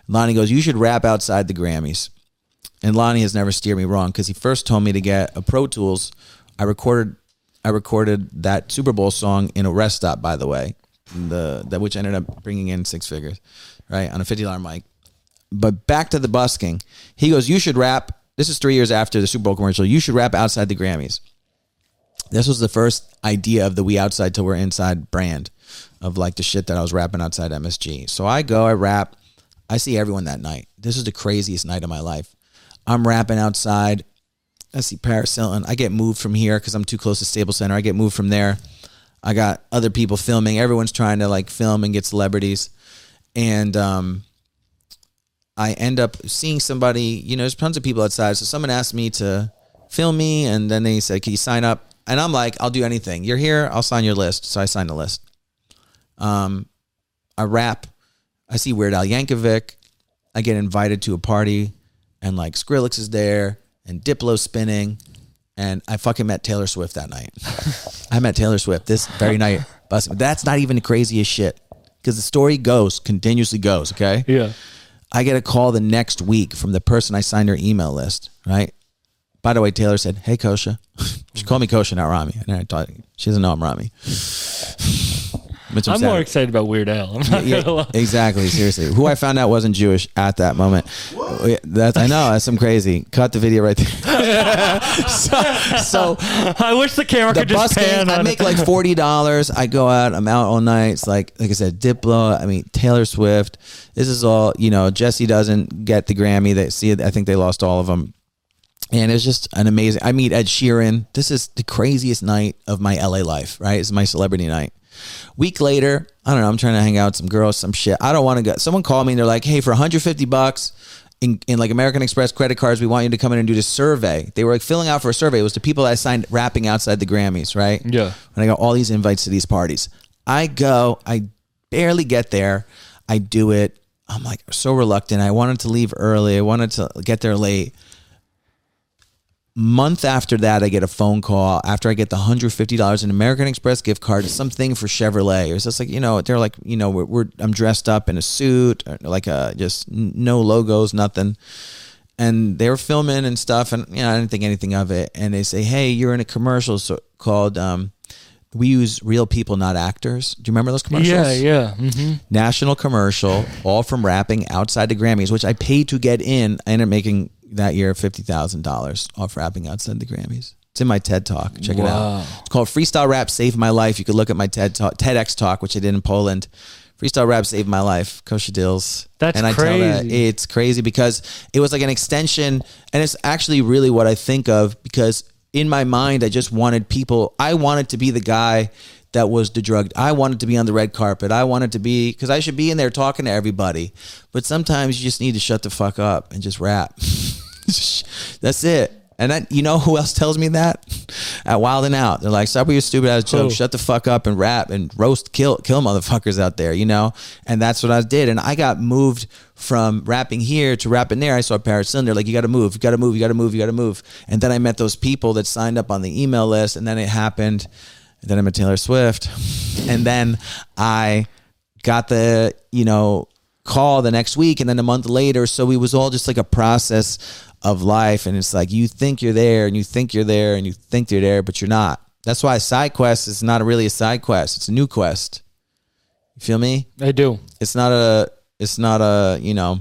Lonnie goes, you should rap outside the Grammys. And Lonnie has never steered me wrong because he first told me to get a Pro Tools. I recorded, I recorded that Super Bowl song in a rest stop, by the way, the that which ended up bringing in six figures, right, on a fifty dollar mic. But back to the busking, he goes, "You should rap." This is three years after the Super Bowl commercial. You should rap outside the Grammys. This was the first idea of the "We Outside Till We're Inside" brand of like the shit that I was rapping outside MSG. So I go, I rap. I see everyone that night. This is the craziest night of my life. I'm rapping outside. I see Paris Hilton. I get moved from here because I'm too close to Staples Center. I get moved from there. I got other people filming. Everyone's trying to like film and get celebrities. And um, I end up seeing somebody, you know, there's tons of people outside. So someone asked me to film me and then they said, Can you sign up? And I'm like, I'll do anything. You're here, I'll sign your list. So I signed the list. Um, I rap. I see Weird Al Yankovic. I get invited to a party and like Skrillex is there and Diplo spinning. And I fucking met Taylor Swift that night. [LAUGHS] I met Taylor Swift this very night. That's not even the craziest shit. Because the story goes, continuously goes, okay?
Yeah.
I get a call the next week from the person I signed her email list, right? By the way, Taylor said, Hey, Kosha. [LAUGHS] she called me Kosha, not Rami. And I thought, she doesn't know I'm Rami. [LAUGHS] Which
I'm
sad.
more excited about Weird Al. I'm not
Yeah,
gonna
exactly. Seriously, who I found out wasn't Jewish at that moment. Yeah, That I know. That's some crazy. Cut the video right there. [LAUGHS] so, so
I wish the camera
the
could just
busking,
pan
I
on
make
it.
like forty dollars. I go out. I'm out all night. It's like like I said, Diplo. I mean Taylor Swift. This is all you know. Jesse doesn't get the Grammy. They see. it. I think they lost all of them. And it's just an amazing. I meet Ed Sheeran. This is the craziest night of my LA life. Right, it's my celebrity night. Week later, I don't know. I'm trying to hang out with some girls, some shit. I don't want to go. Someone called me and they're like, "Hey, for 150 bucks." In, in like American Express credit cards, we want you to come in and do this survey. They were like filling out for a survey. It was the people that I signed rapping outside the Grammys, right?
Yeah.
And I got all these invites to these parties. I go, I barely get there. I do it. I'm like so reluctant. I wanted to leave early. I wanted to get there late. Month after that, I get a phone call after I get the hundred fifty dollars in American Express gift card, something for Chevrolet. It was just like you know, they're like you know, we're, we're I'm dressed up in a suit, like a just no logos, nothing and they were filming and stuff and you know I didn't think anything of it and they say hey you're in a commercial so, called um, we use real people not actors do you remember those commercials
Yeah, yeah. hmm
national commercial all from rapping outside the Grammys which I paid to get in I ended up making that year $50,000 off rapping outside the Grammys it's in my TED talk check it out it's called freestyle rap saved my life you could look at my TED talk TEDx talk which I did in Poland freestyle rap saved my life. Kosha Dillz.
That's
and I tell that
crazy.
it's crazy because it was like an extension, and it's actually really what I think of because in my mind I just wanted people. I wanted to be the guy that was the drug. I wanted to be on the red carpet. I wanted to be because I should be in there talking to everybody. But sometimes you just need to shut the fuck up and just rap. [LAUGHS] [LAUGHS] That's it. And then you know who else tells me that? At Wild 'N Out, they're like, "Stop with your stupid ass jokes. Shut the fuck up and rap and roast, kill, kill motherfuckers out there." You know, and that's what I did. And I got moved from rapping here to rapping there. I saw Paris Cylinder like, "You got to move, you got to move, you got to move, you got to move." And then I met those people that signed up on the email list, and then it happened. And then I met Taylor Swift, and then I got the you know call the next week and then a month later so it was all just like a process of life and it's like you think you're there and you think you're there and you think you're there but you're not. That's why side quest is not really a side quest. It's a new quest. You feel me?
I do.
it's not a it's not a you know.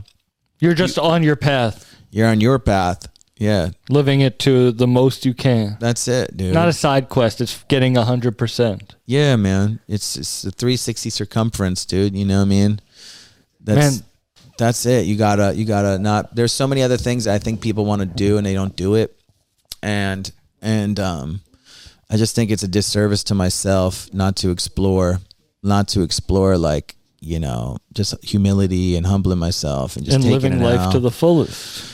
You're just on your path,
you're on your path. Yeah.
Living it to the most you can.
that's it dude.
Not a side quest. It's getting hundred percent.
yeah man. It's it's a 360 circumference dude. You know what i mean? That's
Man.
That's it you gotta you gotta not there's so many other things i think people want to do and they don't do it and and um i just think it's a disservice to myself not to explore not to explore like you know just humility and humbling myself and just
And
taking
living life
out.
to the fullest.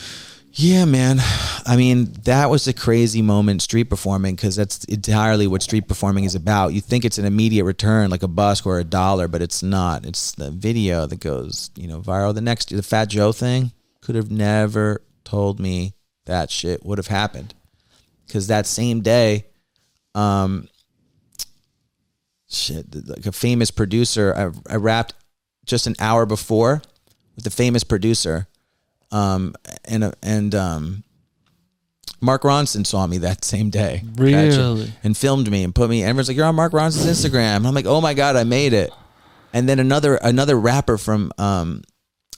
Yeah, man. I mean, that was a crazy moment street performing because that's entirely what street performing is about. You think it's an immediate return, like a busk or a dollar, but it's not. It's the video that goes, you know, viral. The next, the Fat Joe thing could have never told me that shit would have happened because that same day, um, shit, like a famous producer, I, I rapped just an hour before with the famous producer um, and and um, Mark Ronson saw me that same day,
Really?
and filmed me and put me. Everyone's like, "You're on Mark Ronson's Instagram." And I'm like, "Oh my god, I made it!" And then another another rapper from um,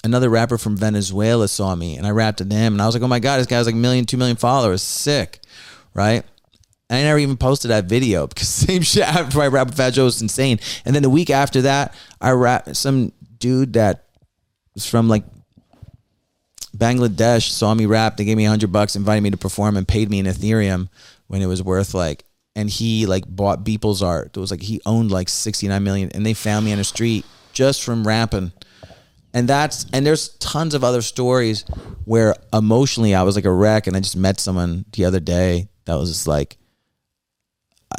another rapper from Venezuela saw me, and I rapped to them, and I was like, "Oh my god, this guy has like a million, two million followers, sick!" Right? And I never even posted that video [LAUGHS] because same shit after I rap with Fat Joe was insane. And then the week after that, I rap some dude that was from like Bangladesh saw me rap. They gave me a hundred bucks, invited me to perform, and paid me in Ethereum when it was worth like. And he like bought Beeple's art. It was like he owned like sixty nine million, and they found me on the street just from rapping. And that's and there's tons of other stories where emotionally I was like a wreck, and I just met someone the other day that was just like.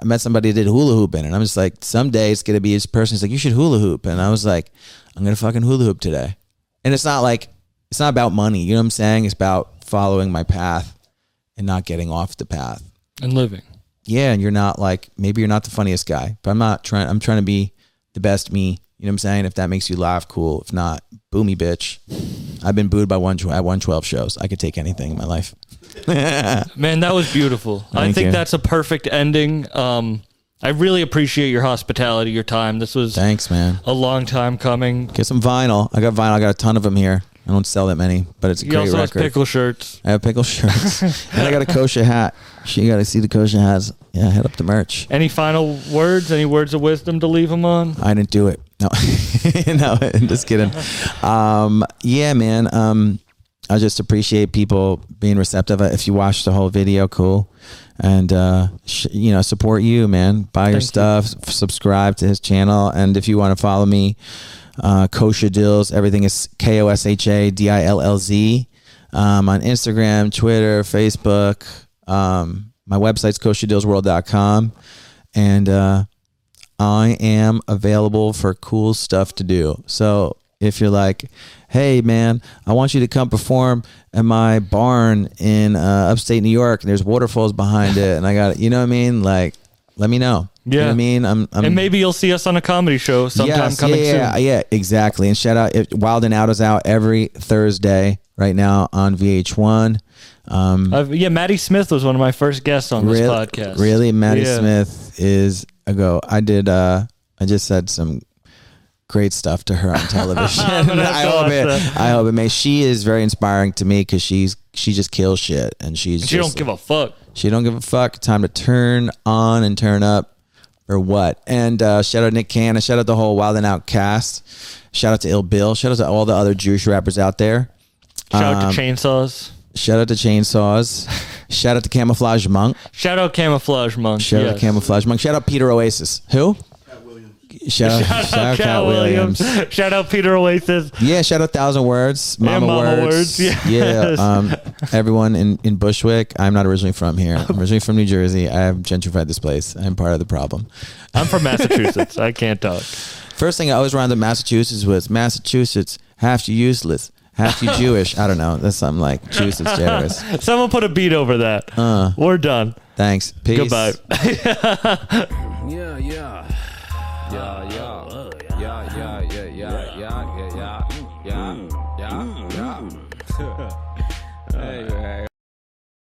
I met somebody that did hula hooping, and I'm just like, someday it's gonna be this person. He's like, you should hula hoop, and I was like, I'm gonna fucking hula hoop today. And it's not like it's not about money. You know what I'm saying? It's about following my path and not getting off the path.
And living.
Yeah, and you're not like maybe you're not the funniest guy, but I'm not trying. I'm trying to be the best me. You know what I'm saying? If that makes you laugh, cool. If not, boo me, bitch. I've been booed by one at 112 shows. I could take anything in my life. [LAUGHS]
Man, that was beautiful. I think
you.
that's a perfect ending. Um, I really appreciate your hospitality, your time. This was
Thanks, man.
a long time coming.
Get some vinyl. I got vinyl. I got a ton of them here. I don't sell that many, but it's a
He
great
also has pickle shirts.
I have pickle [LAUGHS] shirts, and I got a kosher hat. You got to see the kosher hats. Yeah, head up the merch.
Any final words? Any words of wisdom to leave him on?
I didn't do it. No, [LAUGHS] no, [LAUGHS] just kidding. Um, yeah, man. Um, I just appreciate people being receptive. If you watch the whole video, cool. And uh, sh- you know, support you, man. Buy your
Thank you.
stuff. s- Subscribe to his channel, and if you want to follow me, uh, Kosha Dillz. Everything is K O S H A D I L L Z. Um, on Instagram, Twitter, Facebook. Um, my website's koshadillzworld.com. And uh, I am available for cool stuff to do. So if you're like, hey man, I want you to come perform at my barn in uh, upstate New York, and there's waterfalls behind it, and I got, you know what I mean? Like, let me know. You know
Yeah.
I mean? I'm, I'm
and maybe you'll see us on a comedy show sometime
Yes,
coming
yeah, yeah, yeah, exactly. And shout out, Wild 'N Out is out every Thursday right now on VH1. Um,
I've, yeah, Maddie Smith was one of my first guests on this
really,
podcast.
Really, Maddie
Yeah.
Smith is a go. I did. uh I just said some great stuff to her on [LAUGHS] television.
I'm gonna have
I hope
watch
it. I hope it may. She is very inspiring to me because she's she just kills shit and she's
She
just,
don't give a fuck.
she don't give a fuck. Time to turn on and turn up. Or what. And uh, shout out Nick Cannon. Shout out the whole Wild 'N Out cast. Shout out to Ill Bill. Shout out to all the other Jewish rappers out there.
Shout out
Um,
to Chainsaws.
Shout out to Chainsaws. [LAUGHS] shout out to Camoflauge Monk.
Shout out Camoflauge Monk.
Shout out
yes.
Camoflauge Monk. Shout out Peter Oasis. Who?
Cat
Shout out,
Shout out
Cat
Katt Williams.
Williams.
Shout out Peter Oasis.
Yeah, shout out Thousand Words, Mama,
Mama
Words.
Words, yes.
Yeah, um, everyone in, in Bushwick. I'm not originally from here. I'm originally from New Jersey. I have gentrified this place. I'm part of the problem.
I'm from Massachusetts. I can't talk.
First thing I always around to Massachusetts was Massachusetts, half you useless, half you Jewish. I don't know. That's something like Massachusetts terrorists.
Someone put a beat over that.
Uh,
We're done.
thanks. Peace.
Goodbye. [LAUGHS]
Yeah, yeah. Yeah, yeah. Yeah,